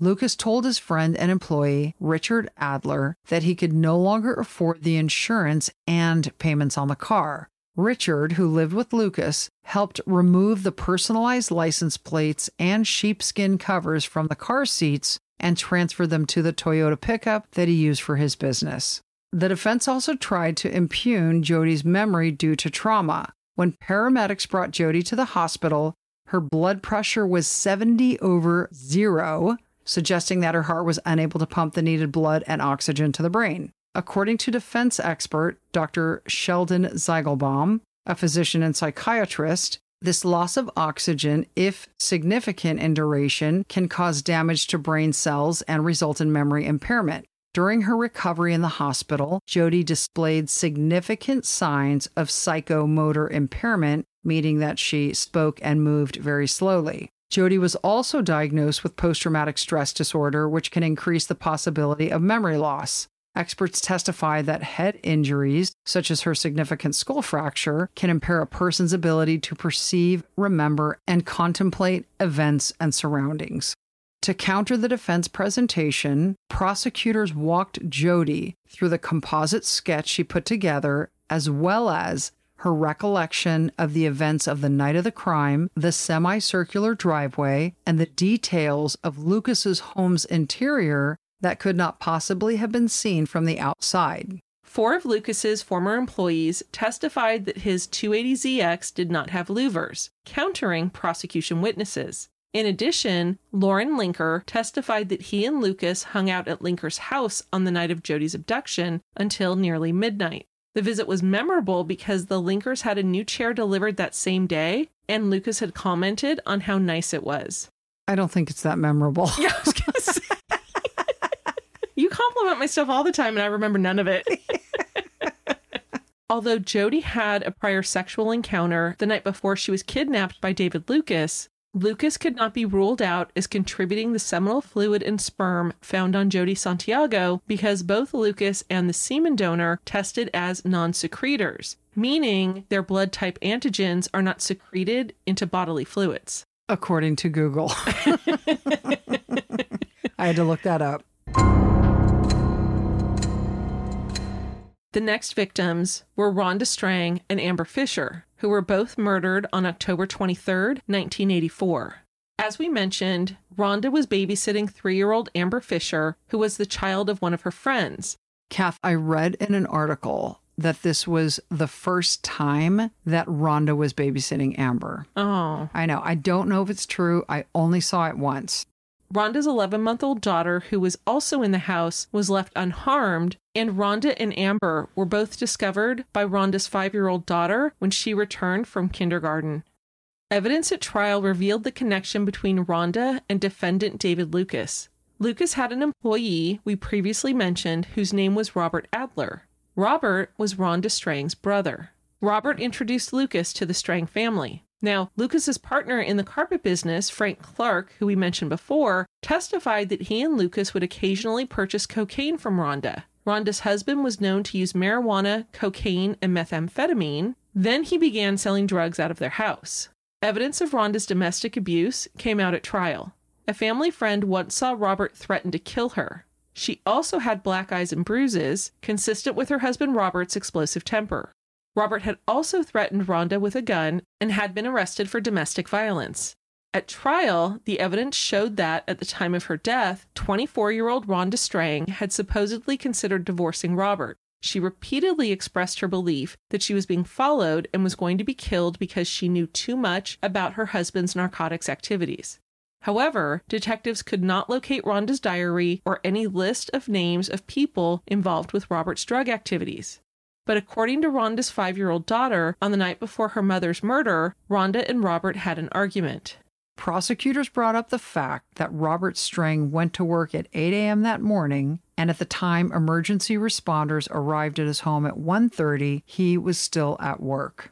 Lucas told his friend and employee, Richard Adler, that he could no longer afford the insurance and payments on the car. Richard, who lived with Lucas, helped remove the personalized license plates and sheepskin covers from the car seats and transfer them to the Toyota pickup that he used for his business. The defense also tried to impugn Jody's memory due to trauma. When paramedics brought Jody to the hospital, her blood pressure was 70 over zero, suggesting that her heart was unable to pump the needed blood and oxygen to the brain. According to defense expert Dr. Sheldon Zeigelbaum, a physician and psychiatrist, this loss of oxygen, if significant in duration, can cause damage to brain cells and result in memory impairment. During her recovery in the hospital, Jody displayed significant signs of psychomotor impairment, meaning that she spoke and moved very slowly. Jody was also diagnosed with post traumatic stress disorder, which can increase the possibility of memory loss. Experts testify that head injuries, such as her significant skull fracture, can impair a person's ability to perceive, remember, and contemplate events and surroundings. To counter the defense presentation, prosecutors walked Jody through the composite sketch she put together, as well as her recollection of the events of the night of the crime, the semicircular driveway, and the details of Lucas's home's interior that could not possibly have been seen from the outside. Four of Lucas's former employees testified that his 280ZX did not have louvers, countering prosecution witnesses. In addition, Lauren Linker testified that he and Lucas hung out at Linker's house on the night of Jody's abduction until nearly midnight. The visit was memorable because the Linkers had a new chair delivered that same day, and Lucas had commented on how nice it was. I don't think it's that memorable. <laughs> Yeah, I was gonna say. you compliment my stuff all the time, and I remember none of it. <laughs> Although Jody had a prior sexual encounter the night before she was kidnapped by David Lucas, Lucas could not be ruled out as contributing the seminal fluid and sperm found on Jody Santiago because both Lucas and the semen donor tested as non secretors, meaning their blood type antigens are not secreted into bodily fluids. According to Google. <laughs> I had to look that up. The next victims were Rhonda Strang and Amber Fisher, who were both murdered on October 23rd, 1984. As we mentioned, Rhonda was babysitting three year old Amber Fisher, who was the child of one of her friends. Kath, I read in an article that this was the first time that Rhonda was babysitting Amber. Oh. I know. I don't know if it's true. I only saw it once. Rhonda's 11 month old daughter, who was also in the house, was left unharmed, and Rhonda and Amber were both discovered by Rhonda's five year old daughter when she returned from kindergarten. Evidence at trial revealed the connection between Rhonda and defendant David Lucas. Lucas had an employee we previously mentioned whose name was Robert Adler. Robert was Rhonda Strang's brother. Robert introduced Lucas to the Strang family. Now, Lucas's partner in the carpet business, Frank Clark, who we mentioned before, testified that he and Lucas would occasionally purchase cocaine from Rhonda. Rhonda's husband was known to use marijuana, cocaine, and methamphetamine. Then he began selling drugs out of their house. Evidence of Rhonda's domestic abuse came out at trial. A family friend once saw Robert threaten to kill her. She also had black eyes and bruises, consistent with her husband Robert's explosive temper. Robert had also threatened Rhonda with a gun and had been arrested for domestic violence. At trial, the evidence showed that at the time of her death, 24 year old Rhonda Strang had supposedly considered divorcing Robert. She repeatedly expressed her belief that she was being followed and was going to be killed because she knew too much about her husband's narcotics activities. However, detectives could not locate Rhonda's diary or any list of names of people involved with Robert's drug activities. But according to Rhonda's five year old daughter, on the night before her mother's murder, Rhonda and Robert had an argument. Prosecutors brought up the fact that Robert Strang went to work at 8 a.m. that morning, and at the time emergency responders arrived at his home at 1:30, he was still at work.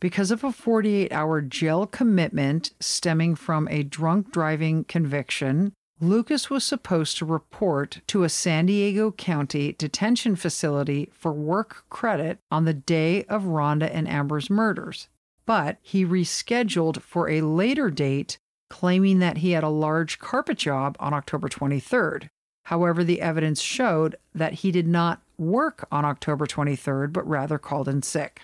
Because of a 48 hour jail commitment stemming from a drunk driving conviction, Lucas was supposed to report to a San Diego County detention facility for work credit on the day of Rhonda and Amber's murders. But he rescheduled for a later date, claiming that he had a large carpet job on October 23rd. However, the evidence showed that he did not work on October 23rd, but rather called in sick.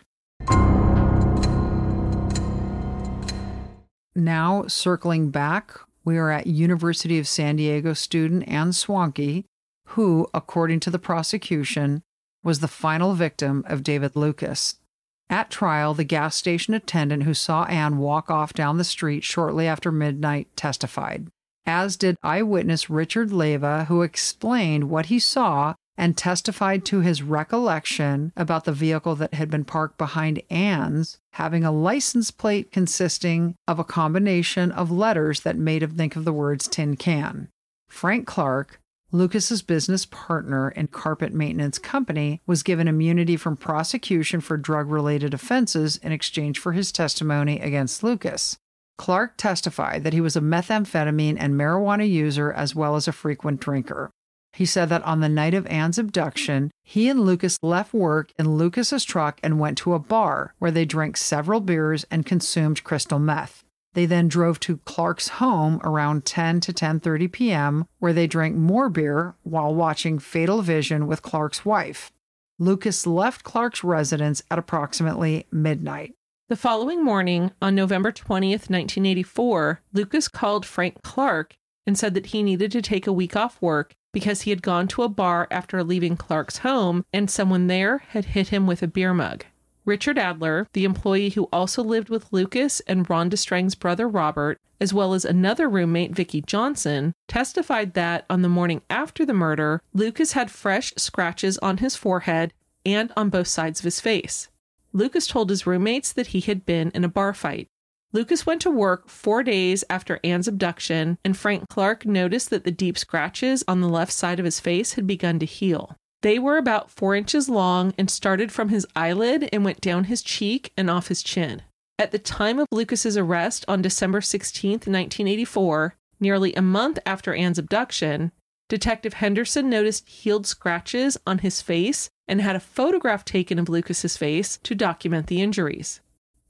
Now, circling back, we are at University of San Diego student Anne Swanke, who, according to the prosecution, was the final victim of David Lucas. At trial, the gas station attendant who saw Anne walk off down the street shortly after midnight testified, as did eyewitness Richard Leva, who explained what he saw and testified to his recollection about the vehicle that had been parked behind Anne's having a license plate consisting of a combination of letters that made him think of the words tin can. Frank Clark, Lucas's business partner and carpet maintenance company, was given immunity from prosecution for drug-related offenses in exchange for his testimony against Lucas. Clark testified that he was a methamphetamine and marijuana user as well as a frequent drinker. He said that on the night of Anne's abduction, he and Lucas left work in Lucas's truck and went to a bar where they drank several beers and consumed crystal meth. They then drove to Clark's home around 10 to 10:30 p.m. where they drank more beer while watching Fatal Vision with Clark's wife. Lucas left Clark's residence at approximately midnight. The following morning, on November 20th, 1984, Lucas called Frank Clark and said that he needed to take a week off work because he had gone to a bar after leaving Clark's home and someone there had hit him with a beer mug. Richard Adler, the employee who also lived with Lucas and Rhonda Strang's brother Robert, as well as another roommate, Vicki Johnson, testified that on the morning after the murder, Lucas had fresh scratches on his forehead and on both sides of his face. Lucas told his roommates that he had been in a bar fight. Lucas went to work four days after Anne's abduction, and Frank Clark noticed that the deep scratches on the left side of his face had begun to heal. They were about four inches long and started from his eyelid and went down his cheek and off his chin. At the time of Lucas's arrest on December 16, 1984, nearly a month after Anne's abduction, Detective Henderson noticed healed scratches on his face and had a photograph taken of Lucas's face to document the injuries.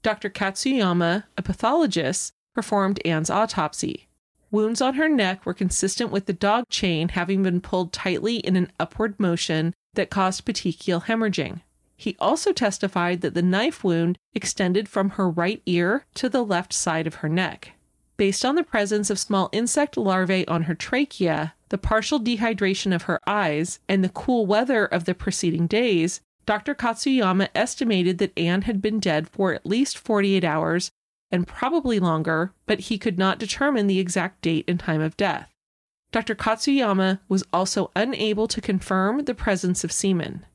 Dr. Katsuyama, a pathologist, performed Anne's autopsy. Wounds on her neck were consistent with the dog chain having been pulled tightly in an upward motion that caused petechial hemorrhaging. He also testified that the knife wound extended from her right ear to the left side of her neck. Based on the presence of small insect larvae on her trachea, the partial dehydration of her eyes, and the cool weather of the preceding days, Dr. Katsuyama estimated that Anne had been dead for at least 48 hours and probably longer, but he could not determine the exact date and time of death. Dr. Katsuyama was also unable to confirm the presence of semen.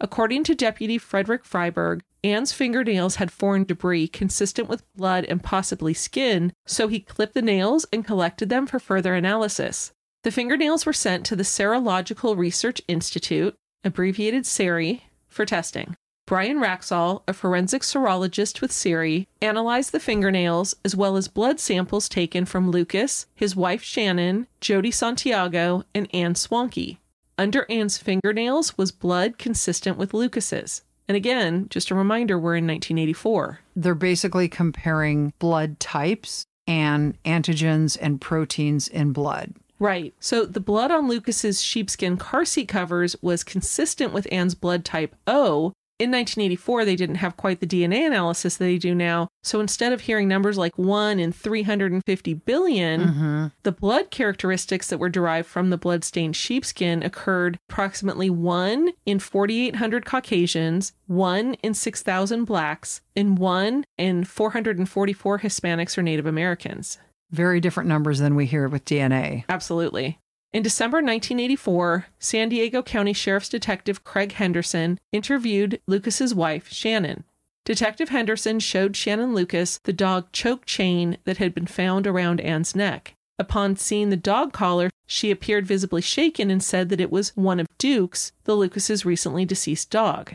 According to Deputy Frederick Freiberg, Anne's fingernails had foreign debris consistent with blood and possibly skin, so he clipped the nails and collected them for further analysis. The fingernails were sent to the Serological Research Institute, abbreviated SERI, for testing. Brian Wraxall, a forensic serologist with SERI, analyzed the fingernails as well as blood samples taken from Lucas, his wife Shannon, Jody Santiago, and Anne Swanke. Under Anne's fingernails was blood consistent with Lucas's. And again, just a reminder, we're in 1984. They're basically comparing blood types and antigens and proteins in blood. Right. So the blood on Lucas's sheepskin car seat covers was consistent with Anne's blood type O, in 1984, they didn't have quite the DNA analysis that they do now. So instead of hearing numbers like 1 in 350 billion, Mm-hmm. the blood characteristics that were derived from the blood-stained sheepskin occurred approximately 1 in 4,800 Caucasians, 1 in 6,000 blacks, and 1 in 444 Hispanics or Native Americans. Very different numbers than we hear with DNA. Absolutely. In December 1984, San Diego County Sheriff's Detective Craig Henderson interviewed Lucas's wife, Shannon. Detective Henderson showed Shannon Lucas the dog choke chain that had been found around Anne's neck. Upon seeing the dog collar, she appeared visibly shaken and said that it was one of Duke's, the Lucas's recently deceased dog.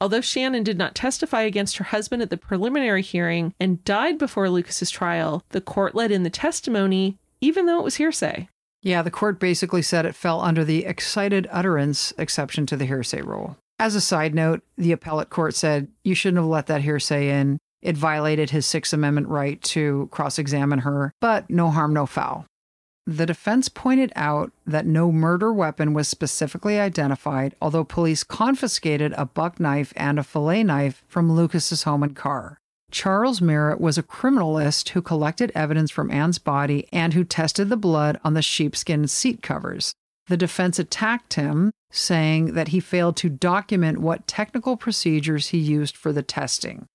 Although Shannon did not testify against her husband at the preliminary hearing and died before Lucas's trial, the court let in the testimony, even though it was hearsay. Yeah, the court basically said it fell under the excited utterance exception to the hearsay rule. As a side note, the appellate court said you shouldn't have let that hearsay in. It violated his Sixth Amendment right to cross examine her, but no harm, no foul. The defense pointed out that no murder weapon was specifically identified, although police confiscated a buck knife and a fillet knife from Lucas's home and car. Charles Merritt was a criminalist who collected evidence from Anne's body and who tested the blood on the sheepskin seat covers. The defense attacked him, saying that he failed to document what technical procedures he used for the testing.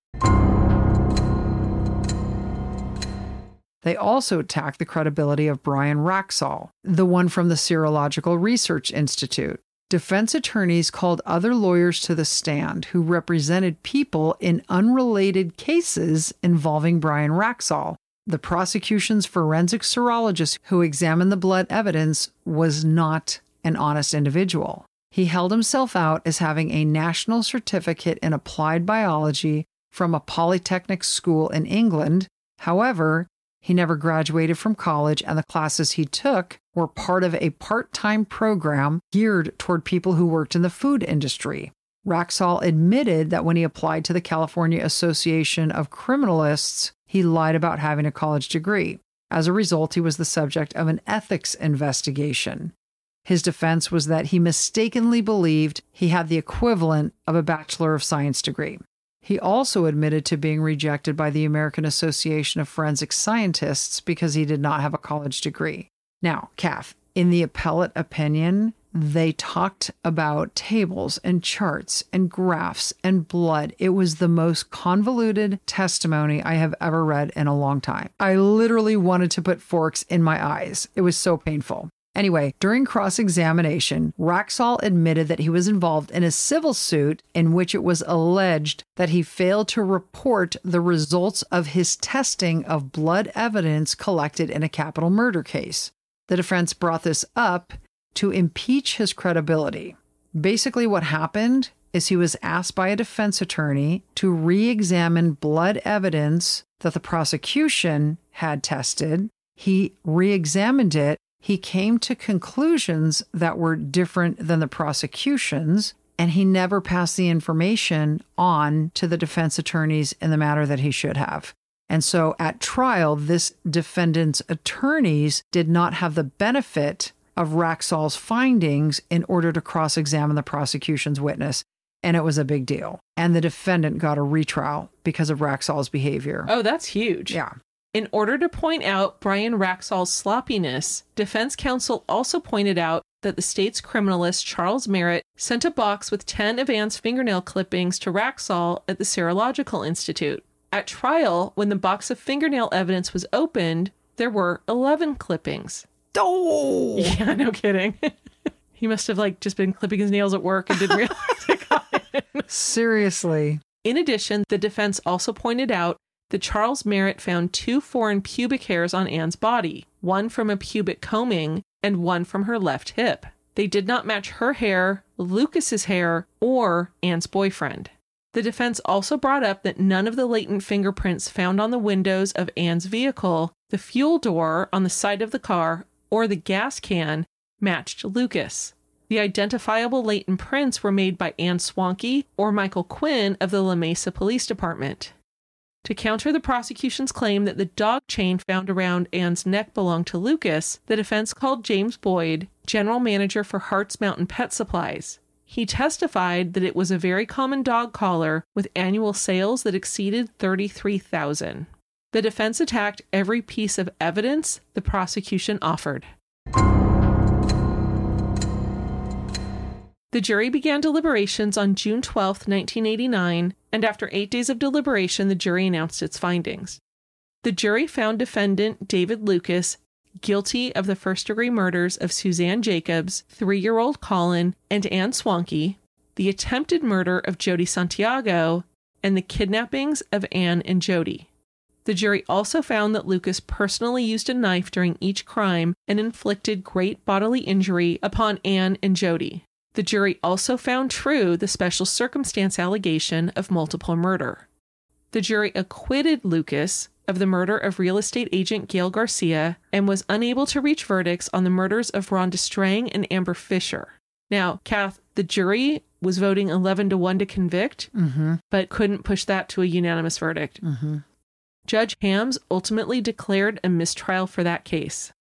They also attacked the credibility of Brian Wraxall, the one from the Serological Research Institute. Defense attorneys called other lawyers to the stand who represented people in unrelated cases involving Brian Wraxall. The prosecution's forensic serologist who examined the blood evidence was not an honest individual. He held himself out as having a national certificate in applied biology from a polytechnic school in England. However, he never graduated from college, and the classes he took were part of a part time program geared toward people who worked in the food industry. Wraxall admitted that when he applied to the California Association of Criminalists, he lied about having a college degree. As a result, he was the subject of an ethics investigation. His defense was that he mistakenly believed he had the equivalent of a Bachelor of Science degree. He also admitted to being rejected by the American Association of Forensic Scientists because he did not have a college degree. Now, Kath, in the appellate opinion, they talked about tables and charts and graphs and blood. It was the most convoluted testimony I have ever read in a long time. I literally wanted to put forks in my eyes. It was so painful. Anyway, during cross examination, Wraxall admitted that he was involved in a civil suit in which it was alleged that he failed to report the results of his testing of blood evidence collected in a capital murder case. The defense brought this up to impeach his credibility. Basically, what happened is he was asked by a defense attorney to re examine blood evidence that the prosecution had tested. He re examined it he came to conclusions that were different than the prosecution's, and he never passed the information on to the defense attorneys in the manner that he should have. And so at trial, this defendant's attorneys did not have the benefit of Wraxall's findings in order to cross examine the prosecution's witness. And it was a big deal. And the defendant got a retrial because of Wraxall's behavior. Oh, that's huge. Yeah. In order to point out Brian Wraxall's sloppiness, defense counsel also pointed out that the state's criminalist Charles Merritt sent a box with 10 of Ann's fingernail clippings to Wraxall at the Serological Institute. At trial, when the box of fingernail evidence was opened, there were 11 clippings. Oh, <laughs> Yeah, no kidding. <laughs> he must have like just been clipping his nails at work and didn't realize it got in. <laughs> seriously. In addition, the defense also pointed out that Charles Merritt found two foreign pubic hairs on Anne's body, one from a pubic combing and one from her left hip. They did not match her hair, Lucas's hair, or Anne's boyfriend. The defense also brought up that none of the latent fingerprints found on the windows of Anne's vehicle, the fuel door on the side of the car, or the gas can matched Lucas. The identifiable latent prints were made by Anne Swanke or Michael Quinn of the La Mesa Police Department. To counter the prosecution's claim that the dog chain found around Anne's neck belonged to Lucas, the defense called James Boyd, general manager for Hartz Mountain Pet Supplies. He testified that it was a very common dog collar with annual sales that exceeded 33,000. The defense attacked every piece of evidence the prosecution offered. The jury began deliberations on June 12, 1989, and after eight days of deliberation, the jury announced its findings. The jury found defendant David Lucas guilty of the first degree murders of Suzanne Jacobs, three year old Colin, and Anne Swanke, the attempted murder of Jody Santiago, and the kidnappings of Anne and Jody. The jury also found that Lucas personally used a knife during each crime and inflicted great bodily injury upon Anne and Jody. The jury also found true the special circumstance allegation of multiple murder. The jury acquitted Lucas of the murder of real estate agent Gail Garcia and was unable to reach verdicts on the murders of Rhonda Strang and Amber Fisher. Now, Kath, the jury was voting 11 to 1 to convict, Mm-hmm. but couldn't push that to a unanimous verdict. Mm-hmm. Judge Hammes ultimately declared a mistrial for that case.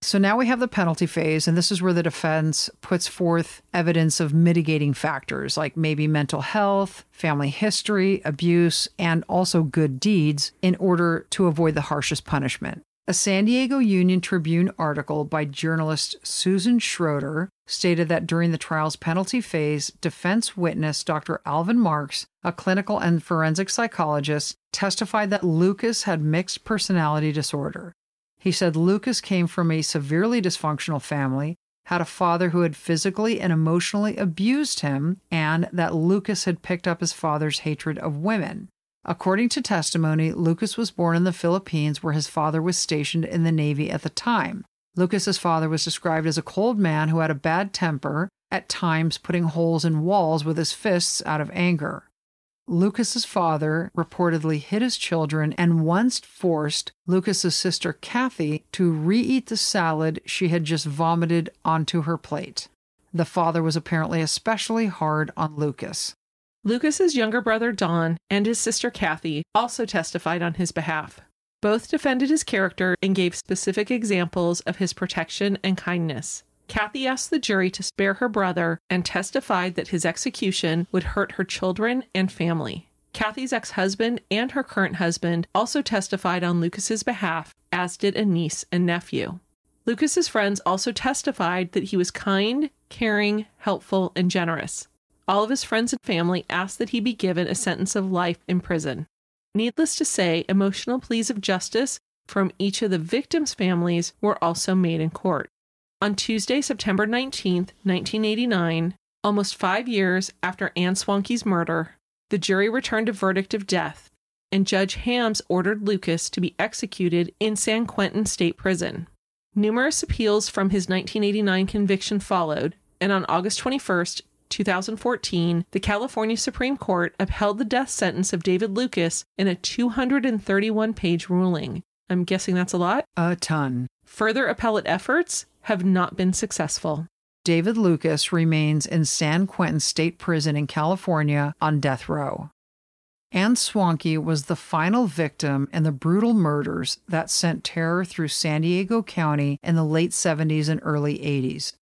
So now we have the penalty phase, and this is where the defense puts forth evidence of mitigating factors like maybe mental health, family history, abuse, and also good deeds in order to avoid the harshest punishment. A San Diego Union Tribune article by journalist Susan Schroeder stated that during the trial's penalty phase, defense witness Dr. Alvin Marks, a clinical and forensic psychologist, testified that Lucas had mixed personality disorder. He said Lucas came from a severely dysfunctional family, had a father who had physically and emotionally abused him, and that Lucas had picked up his father's hatred of women. According to testimony, Lucas was born in the Philippines where his father was stationed in the Navy at the time. Lucas's father was described as a cold man who had a bad temper, at times putting holes in walls with his fists out of anger. Lucas's father reportedly hit his children and once forced Lucas's sister Kathy to re-eat the salad she had just vomited onto her plate. The father was apparently especially hard on Lucas. Lucas's younger brother Don and his sister Kathy also testified on his behalf. Both defended his character and gave specific examples of his protection and kindness. Kathy asked the jury to spare her brother and testified that his execution would hurt her children and family. Kathy's ex husband and her current husband also testified on Lucas's behalf, as did a niece and nephew. Lucas's friends also testified that he was kind, caring, helpful, and generous. All of his friends and family asked that he be given a sentence of life in prison. Needless to say, emotional pleas of justice from each of the victims' families were also made in court. On Tuesday, September 19th, 1989, almost five years after Anne Swanke's murder, the jury returned a verdict of death, and Judge Hammes ordered Lucas to be executed in San Quentin State Prison. Numerous appeals from his 1989 conviction followed, and on August 21st, 2014, the California Supreme Court upheld the death sentence of David Lucas in a 231 page ruling. I'm guessing that's a lot. A ton. Further appellate efforts have not been successful. David Lucas remains in San Quentin State Prison in California on death row. Anne Swanke was the final victim in the brutal murders that sent terror through San Diego County in the late 70s and early 80s.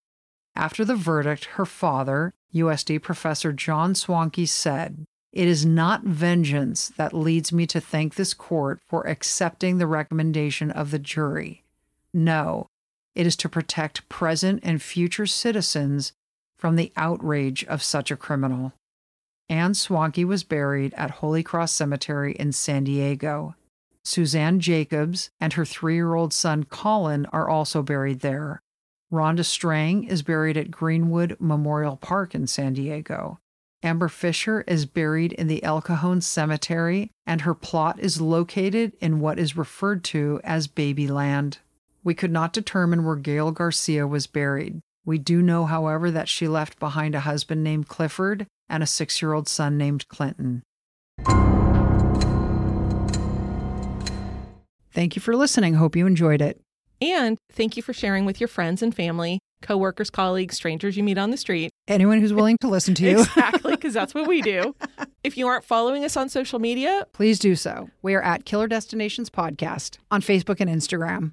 After the verdict, her father, USD Professor John Swanke, said, It is not vengeance that leads me to thank this court for accepting the recommendation of the jury. No, it is to protect present and future citizens from the outrage of such a criminal. Anne Swanke was buried at Holy Cross Cemetery in San Diego. Suzanne Jacobs and her three year old son Colin are also buried there. Rhonda Strang is buried at Greenwood Memorial Park in San Diego. Amber Fisher is buried in the El Cajon Cemetery, and her plot is located in what is referred to as Babyland. We could not determine where Gail Garcia was buried. We do know, however, that she left behind a husband named Clifford and a six year old son named Clinton. Thank you for listening. Hope you enjoyed it. And thank you for sharing with your friends and family, coworkers, colleagues, strangers you meet on the street. Anyone who's willing to listen to you. <laughs> exactly, because that's what we do. <laughs> If you aren't following us on social media, please do so. We are at Killer Destinations Podcast on Facebook and Instagram.